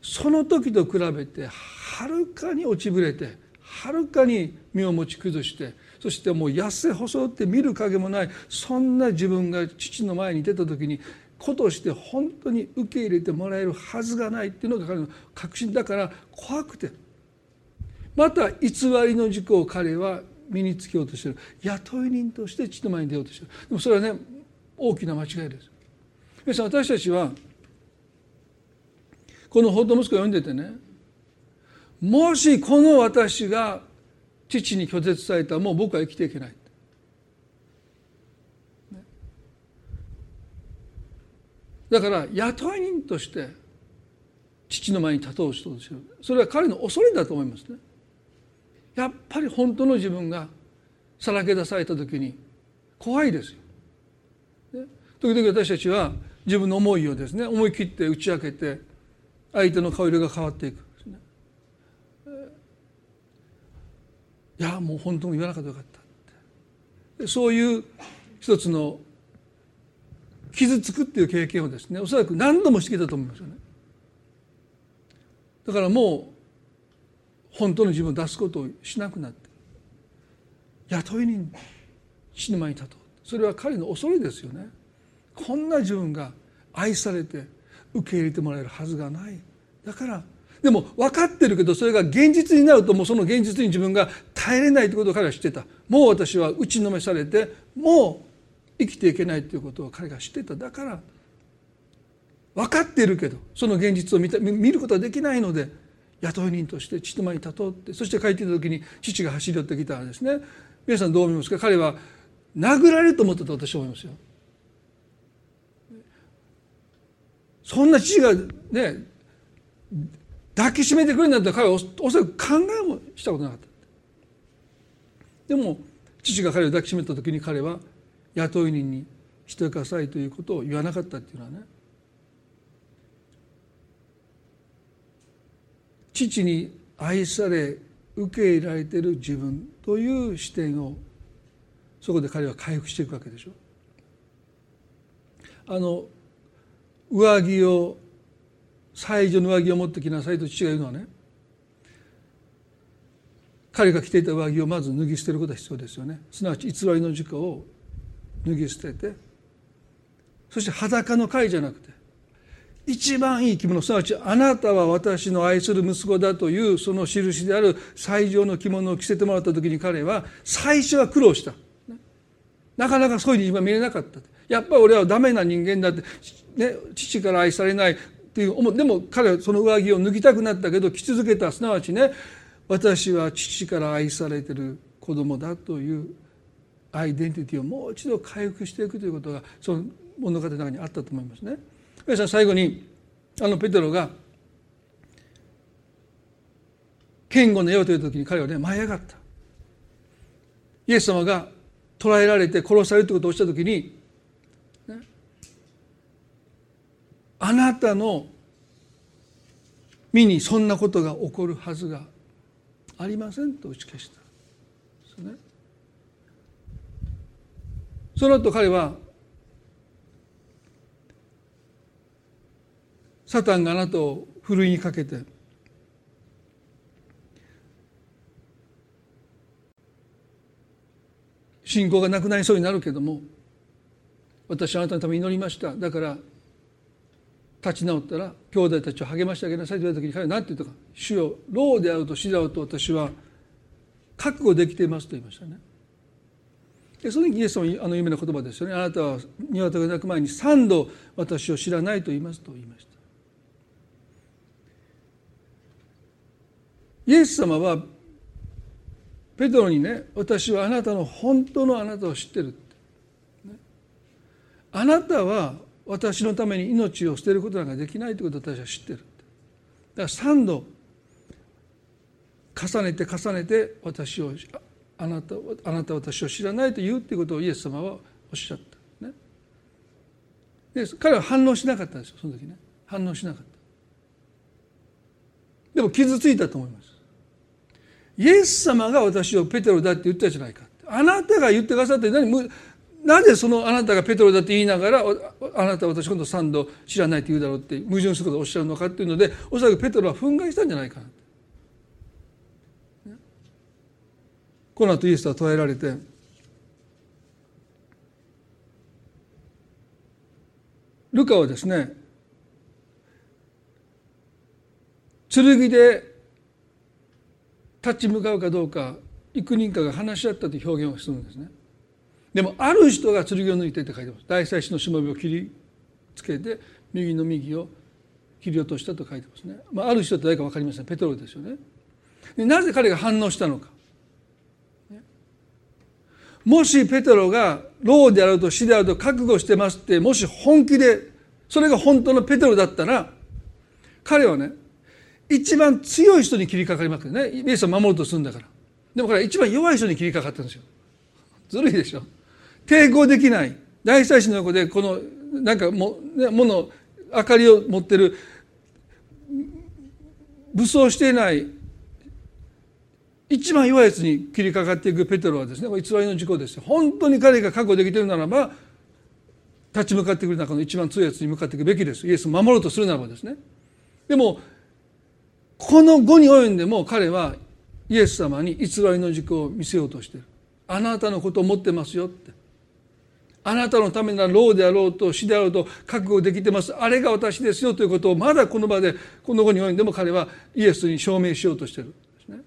Speaker 1: その時と比べてはるかに落ちぶれてはるかに身を持ち崩してそしてもう痩せ細って見る影もない。そんな自分が父の前に出た時に子として本当に受け入れてもらえるはずがないっていうのが彼の確信だから怖くて。また偽りの事故を彼は身につけようとしてる。雇い人として父の前に出ようとしてる。でもそれはね大きな間違いです。皆さん私たちはこの「報道息子」を読んでてねもしこの私が父に拒絶されたらもう僕は生きていけない。だから雇い人として父の前に立とうとしてる。それは彼の恐れだと思いますね。やっぱり本当の自分がさらけ出された時に怖いですよ、ね、時々私たちは自分の思いをですね思い切って打ち明けて相手の顔色が変わっていく。いやもう本当に言わなかったよかったって。そういう一つの傷つくっていう経験をですねおそらく何度もしてきたと思いますよね。だからもう本当の自分を出すことをしなくなって雇い人死ぬ前に立とうそれは彼の恐れですよね。こんな自分が愛されて受け入れてもらえるはずがない。だからでも分かってるけどそれが現実になるともうその現実に自分が耐えれないということを彼は知ってた。もう私は打ちのめされてもう生きていけないということを彼が知ってた。だから分かっているけどその現実を見た見ることはできないので雇い人として父の前に立とうってそして帰っていた時に父が走り寄ってきたらですね。皆さんどう思いますか？彼は殴られると思ったと私は思いますよ。そんな父がね抱きしめてくれるんだったら彼はおそらく考えもしたことなかったでも父が彼を抱きしめた時に彼は雇い人にしてくださいということを言わなかったっていうのはね父に愛され受け入れられている自分という視点をそこで彼は回復していくわけでしょ。あの上着を最初の上着を持ってきなさいと父が言うのはね彼が着ていた上着をまず脱ぎ捨てることが必要ですよね。すなわち偽りの事故を脱ぎ捨ててそして裸の貝じゃなくて一番いい着物すなわちあなたは私の愛する息子だというその印である最上の着物を着せてもらった時に彼は最初は苦労した、なかなかそういうふうに今見れなかった。やっぱり俺はダメな人間だって、ね、父から愛されないっていうでも彼はその上着を脱ぎたくなったけど着続けたすなわちね私は父から愛されてる子供だというアイデンティティをもう一度回復していくということがその物語の中にあったと思いますね。皆さん最後にあのペテロが剣護の絵をという時に彼はね舞い上がったイエス様が捕らえられて殺されるということをした時にあなたの身にそんなことが起こるはずがありませんと打ち消したですね。その後彼はサタンがあなたをふるいにかけて信仰がなくなりそうになるけども私はあなたのために祈りましただから立ち直ったら兄弟たちを励ましてあげなさいと言われた時に彼は何て言ったか「主よ老であると死であると私は覚悟できています」と言いましたね。でその時イエス様あの有名な言葉ですよね「あなたは鶏が鳴く前に三度私を知らないと言います」と言いました。イエス様はペトロにね私はあなたの本当のあなたを知ってるって、ね、あなたは私のために命を捨てることなんかできないということを私は知ってる。だから3度重ねて重ねて私をあなたあなた私を知らないと言うということをイエス様はおっしゃった、ね、で彼は反応しなかったんですよその時ね。反応しなかった。でも傷ついたと思います。イエス様が私をペテロだって言ったじゃないかあなたが言ってくださって何なぜそのあなたがペトロだって言いながらあなたは私今度3度知らないって言うだろうって矛盾することをおっしゃるのかっていうのでおそらくペトロは憤慨したんじゃないかな。この後イエスは捕らえられてルカはですね剣で立ち向かうかどうか幾人かが話し合ったという表現をするんですね。でもある人が剣を抜いてって書いてます。大祭司のしもべを切りつけて右の右を切り落としたと書いてますね、まあ、ある人って誰か分かりません。ペトロですよね。でなぜ彼が反応したのか。もしペテロが老であると死であると覚悟してますってもし本気でそれが本当のペテロだったら彼はね一番強い人に切りかかりますよね。イエスを守ろうとするんだから。でも彼は一番弱い人に切りかかったんですよ。ずるいでしょ。抵抗できない。大祭司の横でこのなんかも,、もの明かりを持ってる武装していない一番弱いやつに切りかかっていくペテロはですね偽りの事故です本当に彼が覚悟できているならば立ち向かってくる中の一番強いやつに向かっていくべきです。イエスを守ろうとするならばですね。でもこの後に及んでも彼はイエス様に偽りの軸を見せようとしている。あなたのことを持ってますよって。あなたのためなら老であろうと死であろうと覚悟できてます。あれが私ですよということをまだこの場でこの後に及んでも彼はイエスに証明しようとしてるんですね。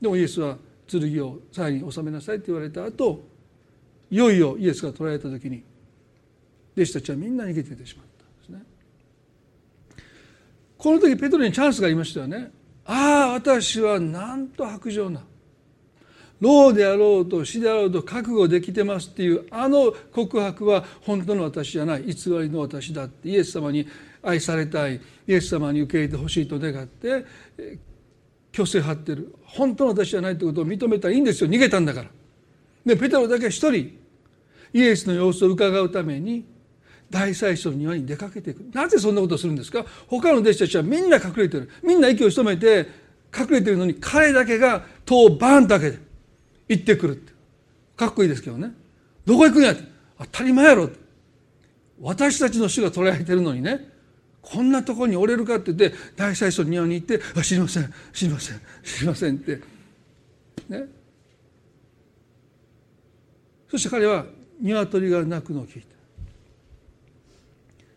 Speaker 1: でもイエスは剣を鞘に収めなさいって言われた後いよいよイエスが捕らえた時に弟子たちはみんな逃げていってしまったんですね。この時ペトロにチャンスがありましたよね。ああ私はなんと薄情な老であろうと死であろうと覚悟できてますっていうあの告白は本当の私じゃない偽りの私だってイエス様に愛されたい。イエス様に受け入れてほしいと願って虚勢張ってる。本当の私じゃないということを認めたらいいんですよ。逃げたんだから。でペテロだけ一人イエスの様子を伺うために大祭司の庭に出かけていくなぜそんなことをするんですか？他の弟子たちはみんな隠れてる。みんな息を潜めて隠れてるのに彼だけが戸をバーンと開けて行ってくるって。かっこいいですけどね。どこ行くんやって。当たり前やろ。私たちの主が捕らえてるのにね。こんなところに折れるかって言って大祭司の庭に行って「あ知りません。知りません。知りません」って。ね。そして彼は鶏が鳴くのを聞いた。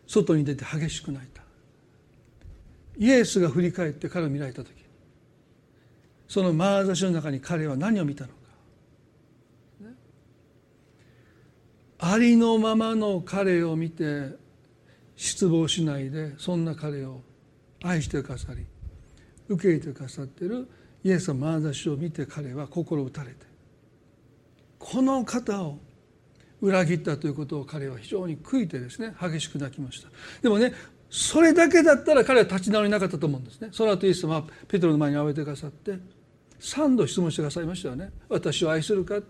Speaker 1: 外に出て激しく泣いた。イエスが振り返って彼を見られた時。その眼差しの中に彼は何を見たのかありのままの彼を見て失望しないでそんな彼を愛してくださり受け入れてくださっているイエスの眼差しを見て彼は心打たれてこの方を裏切ったということを彼は非常に悔いてですね激しく泣きました。でもねそれだけだったら彼は立ち直りなかったと思うんですね。その後イエス様はペトロの前に会えてくださって3度質問してくださいましたよね。私を愛するか？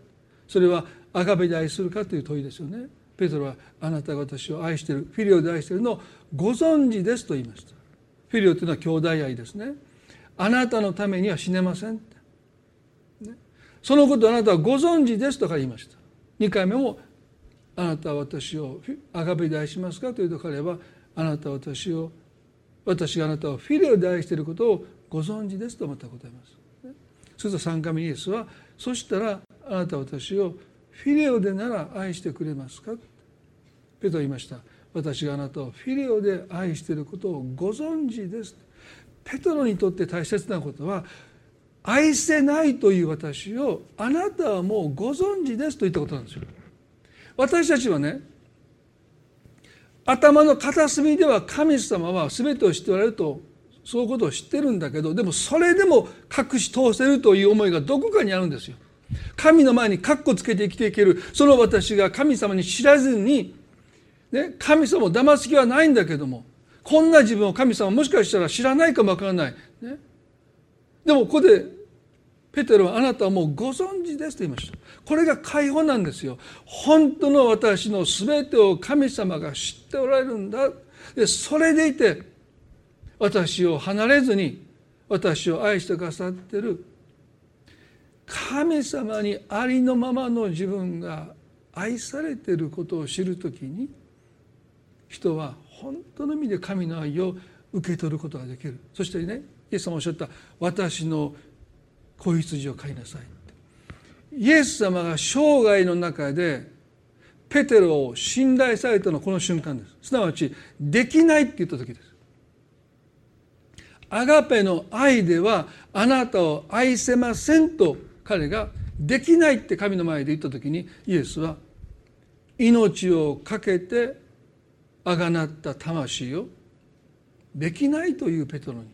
Speaker 1: それはアガベで愛するかという問いですよね。ペトロはあなたが私を愛しているフィリオで愛しているのをご存知ですと言いました。フィリオというのは兄弟愛ですね。あなたのためには死ねません、そのことをあなたはご存知ですとか言いました。2回目もあなたは私をアガベで愛しますかというと彼はあなたは私を私があなたをフィリオで愛していることをご存知ですとまた答えます。すると3回目イエスはそしたらあなたは私をフィレオでなら愛してくれますか？ペト言いました。私があなたをフィレオで愛していることをご存知です。ペトロにとって大切なことは愛せないという私をあなたはもうご存知ですと言ったことなんですよ。私たちはね頭の片隅では神様は全てを知っておられるとそういうことを知ってるんだけどでもそれでも隠し通せるという思いがどこかにあるんですよ。神の前にカッコつけて生きていけるその私が神様に知らずに、ね、神様を騙す気はないんだけどもこんな自分を神様もしかしたら知らないかもわからない。ね、でもここでペテロはあなたはもうご存知ですと言いました。これが解放なんですよ。本当の私の全てを神様が知っておられるんだ。でそれでいて私を離れずに私を愛してくださってる神様にありのままの自分が愛されていることを知るときに人は本当の意味で神の愛を受け取ることができる。そしてねイエス様おっしゃった「私の子羊を飼いなさい」イエス様が生涯の中でペテロを信頼されたのはこの瞬間です。すなわちできないって言った時です。アガペの愛ではあなたを愛せませんと彼ができないって神の前で言った時にイエスは命を懸けてあがなった魂をできないというペトロに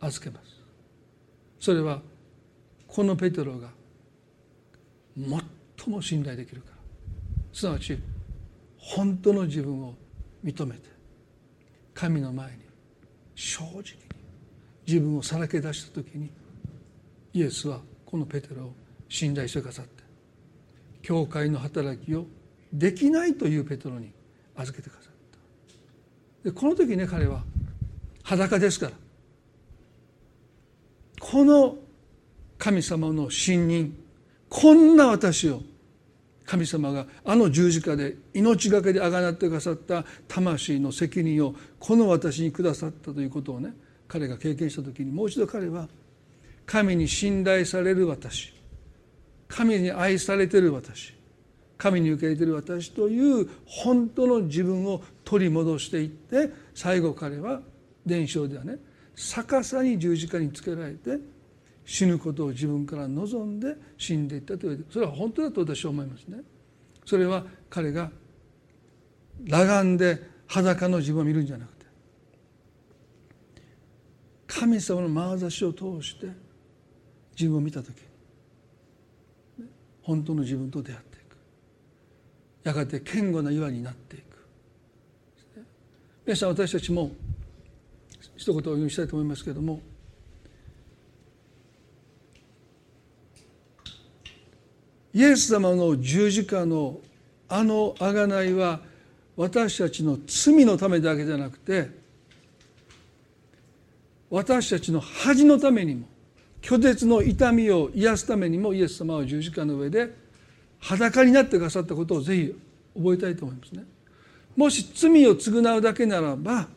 Speaker 1: 預けます。それはこのペトロが最も信頼できるから。すなわち本当の自分を認めて神の前に正直に自分をさらけ出した時にイエスはこのペテロを信頼してくださって教会の働きをできないというペテロに預けてくださった。でこの時ね彼は裸ですからこの神様の信任こんな私を神様があの十字架で命がけであがなってくださった魂の責任をこの私にくださったということをね彼が経験した時にもう一度彼は神に信頼される私神に愛されてる私神に受け入れてる私という本当の自分を取り戻していって最後彼は伝承ではね逆さに十字架につけられて死ぬことを自分から望んで死んでいったと言われてそれは本当だと私は思いますね。それは彼が裸眼で裸の自分を見るんじゃなくて神様の眼差しを通して自分を見た時本当の自分と出会っていく。やがて堅固な岩になっていく。皆さん私たちも一言お読みしたいと思いますけれどもイエス様の十字架のあの贖いは私たちの罪のためだけじゃなくて私たちの恥のためにも拒絶の痛みを癒すためにもイエス様は十字架の上で裸になってくださったことをぜひ覚えたいと思いますね。もし罪を償うだけならば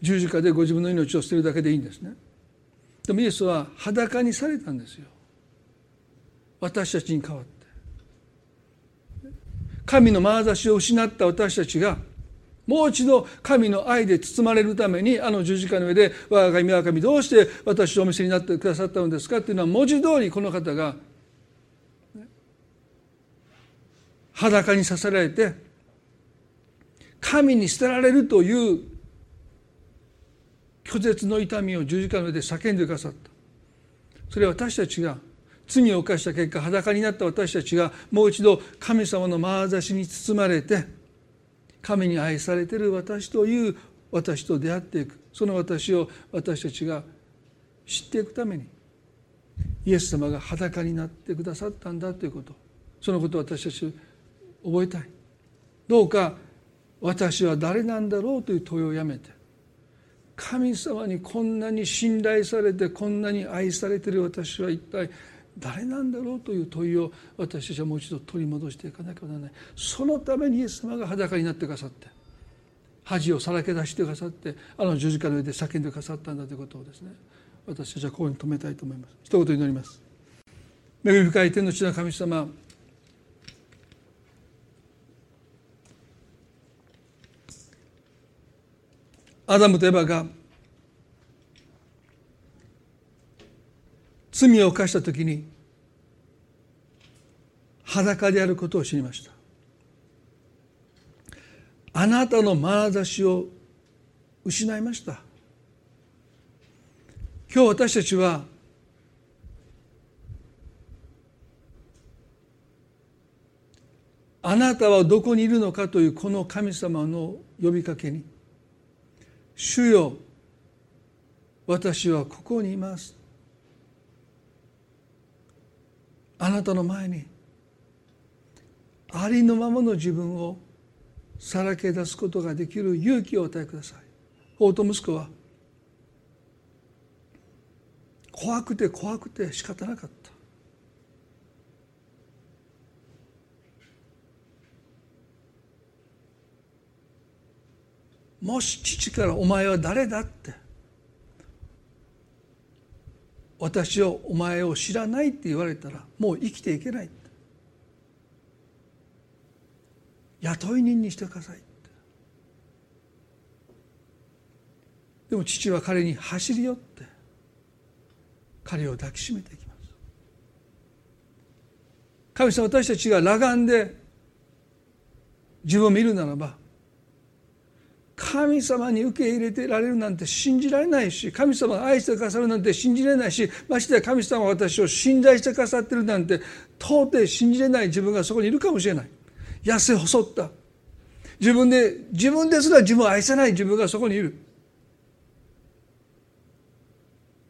Speaker 1: 十字架でご自分の命を捨てるだけでいいんですね。でもイエスは裸にされたんですよ。私たちに代わって神の眼差しを失った私たちがもう一度神の愛で包まれるためにあの十字架の上で「我が神我が神どうして私をお見せになってくださったのですか?」っていうのは文字通りこの方が裸にさせられて神に捨てられるという拒絶の痛みを十字架の上で叫んでくださったそれは私たちが罪を犯した結果裸になった私たちがもう一度神様の眼差しに包まれて神に愛されてる私という私と出会っていく。その私を私たちが知っていくためにイエス様が裸になってくださったんだということ。そのことを私たち覚えたい。どうか私は誰なんだろうという問いをやめて神様にこんなに信頼されてこんなに愛されてる私は一体誰なんだろうという問いを私たちはもう一度取り戻していかなきゃならない。そのためにイエス様が裸になってくださって恥をさらけ出してくださってあの十字架の上で叫んでくださったんだということをですね私たちはここに止めたいと思います。一言祈ります。恵み深い天の地の神様アダムとエバが罪を犯した時に裸であることを知りました。あなたの眼差しを失いました。今日私たちはあなたはどこにいるのかというこの神様の呼びかけに「主よ私はここにいます」あなたの前にありのままの自分をさらけ出すことができる勇気をお与えください法と息子は怖くて怖くて仕方なかったもし父から「お前は誰だ?」って私をお前を知らないって言われたらもう生きていけない。雇い人にしてくださいでも父は彼に走り寄って。彼を抱きしめていきます。神様私たちが裸眼で自分を見るならば神様に受け入れてられるなんて信じられないし神様が愛してくださるなんて信じられないしましてや神様が私を信頼してくださってるなんて到底信じれない自分がそこにいるかもしれない。痩せ細った。自分で自分ですら自分を愛せない自分がそこにいる。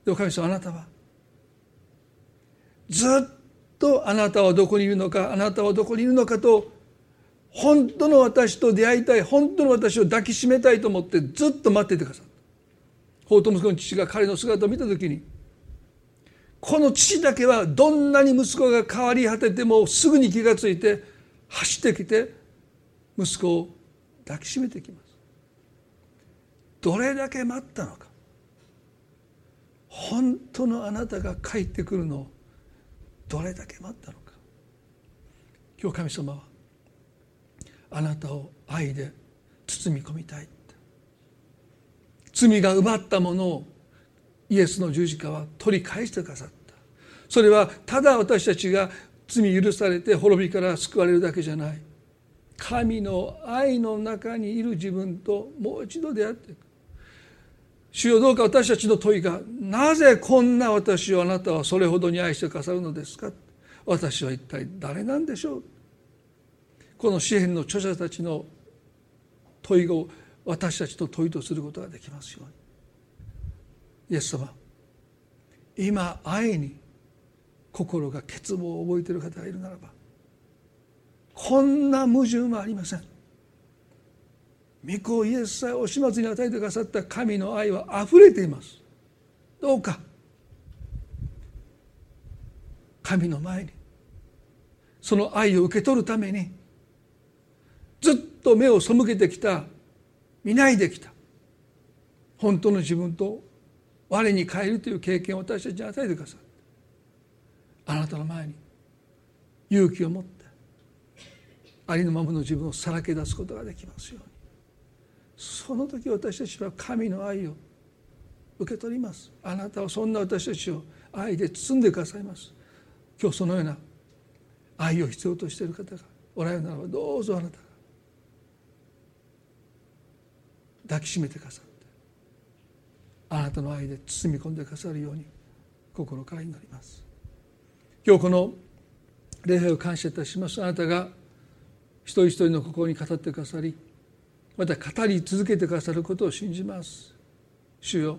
Speaker 1: でも神様あなたはずっとあなたはどこにいるのかあなたはどこにいるのかと本当の私と出会いたい本当の私を抱きしめたいと思ってずっと待っててくださった。法と息子の父が彼の姿を見た時にこの父だけはどんなに息子が変わり果ててもすぐに気がついて走ってきて息子を抱きしめてきます。どれだけ待ったのか。本当のあなたが帰ってくるのをどれだけ待ったのか。今日神様はあなたを愛で包み込みたい。罪が奪ったものをイエスの十字架は取り返してくださった。それはただ私たちが罪許されて滅びから救われるだけじゃない。神の愛の中にいる自分ともう一度出会っていく。主よどうか私たちの問いがなぜこんな私をあなたはそれほどに愛してくださるのですか。私は一体誰なんでしょう。この詩篇の著者たちの問いを私たちと問いとすることができますように。イエス様今愛に心が欠乏を覚えている方がいるならばこんな矛盾はありません。御子イエスさえお始末に与えてくださった神の愛はあふれています。どうか。神の前にその愛を受け取るためにずっと目を背けてきた。見ないできた。本当の自分と我に変えるという経験を私たちに与えてくださいあなたの前に勇気を持って。ありのままの自分をさらけ出すことができますように。その時私たちは神の愛を受け取ります。あなたはそんな私たちを愛で包んでくださいます。今日そのような愛を必要としている方がおられるならばどうぞあなたが抱きしめてくださってあなたの愛で包み込んでくださるように心から祈ります。今日この礼拝を感謝いたしますあなたが一人一人の心に語ってくださりまた語り続けてくださることを信じます。主よ。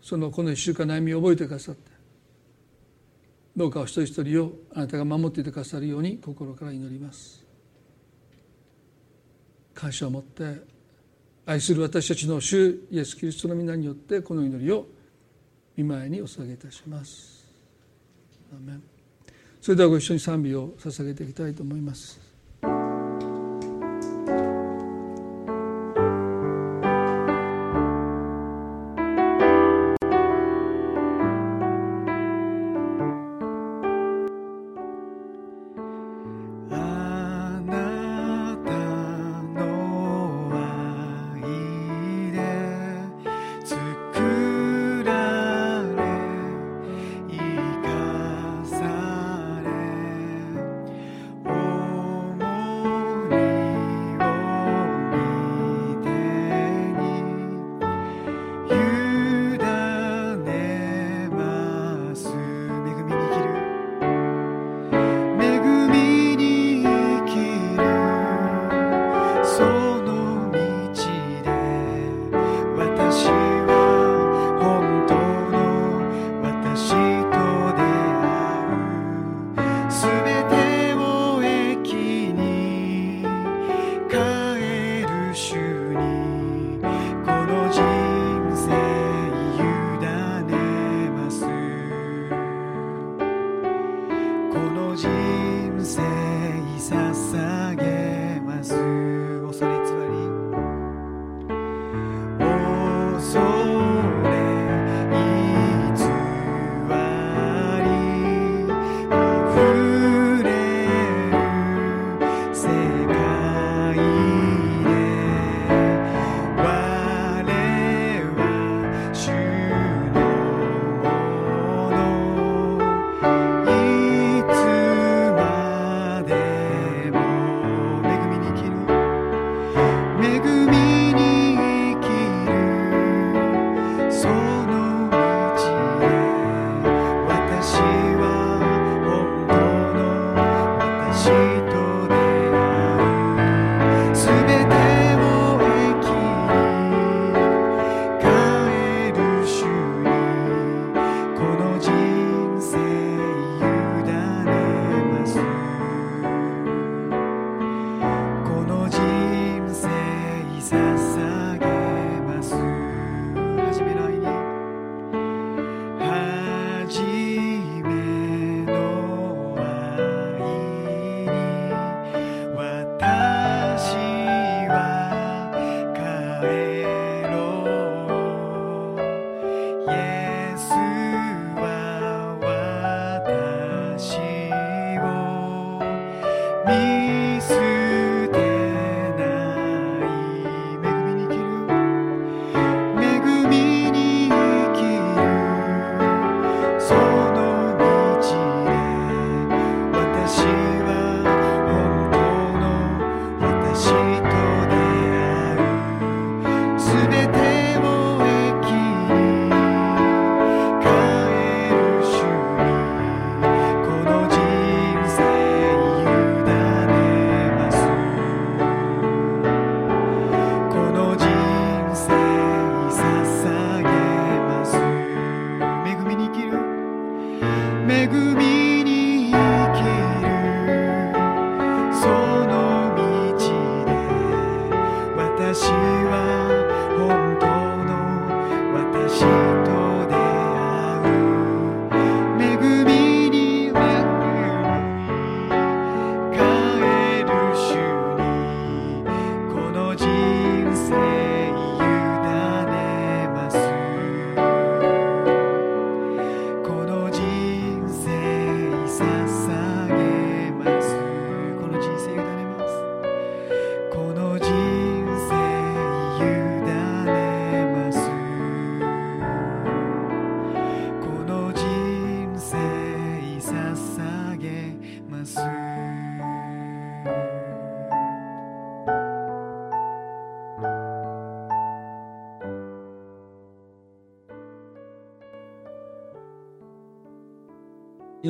Speaker 1: そのこの一週間悩みを覚えてくださってどうかお一人一人をあなたが守っていてくださるように心から祈ります。感謝を持って愛する私たちの主イエス・キリストの皆によってこの祈りを見舞いにお捧げいたします。それではご一緒に賛美を捧げていきたいと思います。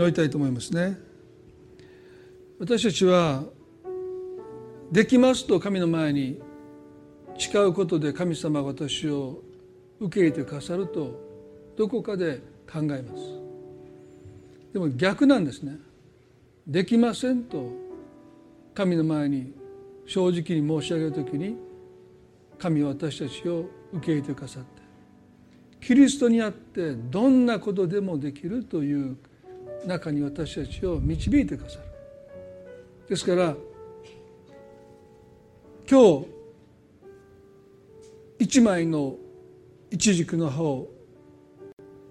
Speaker 1: 祈りたいと思いますね。私たちはできますと神の前に誓うことで神様が私を受け入れてくださるとどこかで考えます。でも逆なんですね。できませんと神の前に正直に申し上げる時に神は私たちを受け入れてくださってキリストにあってどんなことでもできるという中に私たちを導いてくださる。ですから今日一枚のイチジクの葉を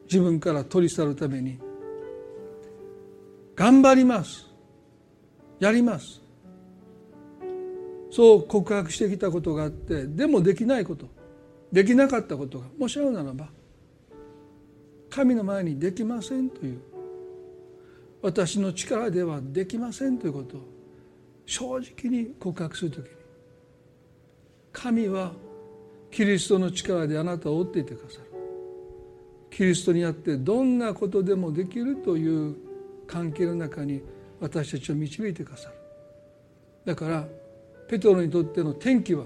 Speaker 1: 自分から取り去るために頑張ります。やります。そう告白してきたことがあってでもできないことできなかったことがもしあるならば神の前にできませんという私の力ではできませんということを正直に告白するときに神はキリストの力であなたを追っていてくださる。キリストにあってどんなことでもできるという関係の中に私たちを導いてくださる。だからペトロにとっての転機は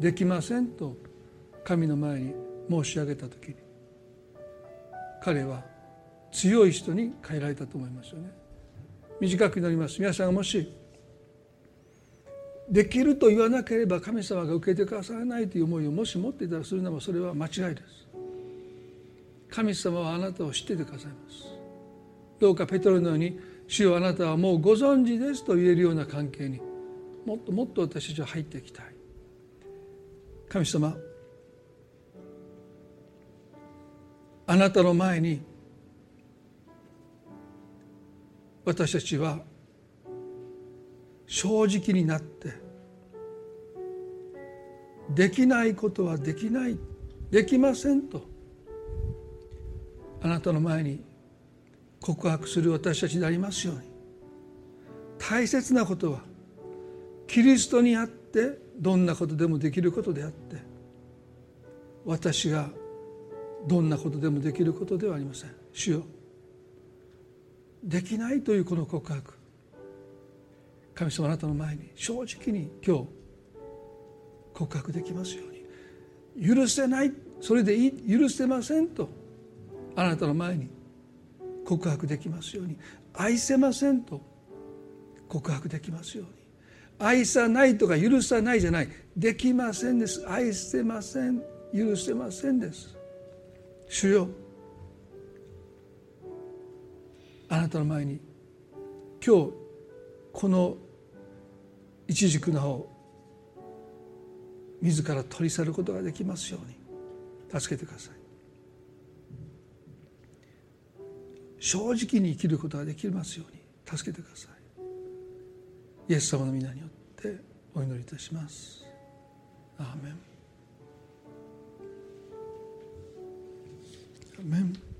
Speaker 1: できませんと神の前に申し上げた時に彼は強い人に変えられたと思いますよね。短くなります。皆さんがもしできると言わなければ神様が受けてくださらないという思いをもし持っていたらするならばそれは間違いです。神様はあなたを知っていてくださいます。どうかペトロのように主よあなたはもうご存知ですと言えるような関係にもっともっと私たちは入っていきたい。神様あなたの前に私たちは正直になってできないことはできないできませんとあなたの前に告白する私たちでありますように。大切なことはキリストにあってどんなことでもできることであって私がどんなことでもできることではありません。主よできないというこの告白。神様あなたの前に正直に今日告白できますように。許せないそれでいい許せませんとあなたの前に告白できますように。愛せませんと告白できますように。愛さないとか許さないじゃない。できませんです。愛せません。許せませんです。主よあなたの前に今日この一軸の葉を自ら取り去ることができますように助けてください。正直に生きることができますように助けてください。イエス様の皆によってお祈りいたします。アーメン。アーメン。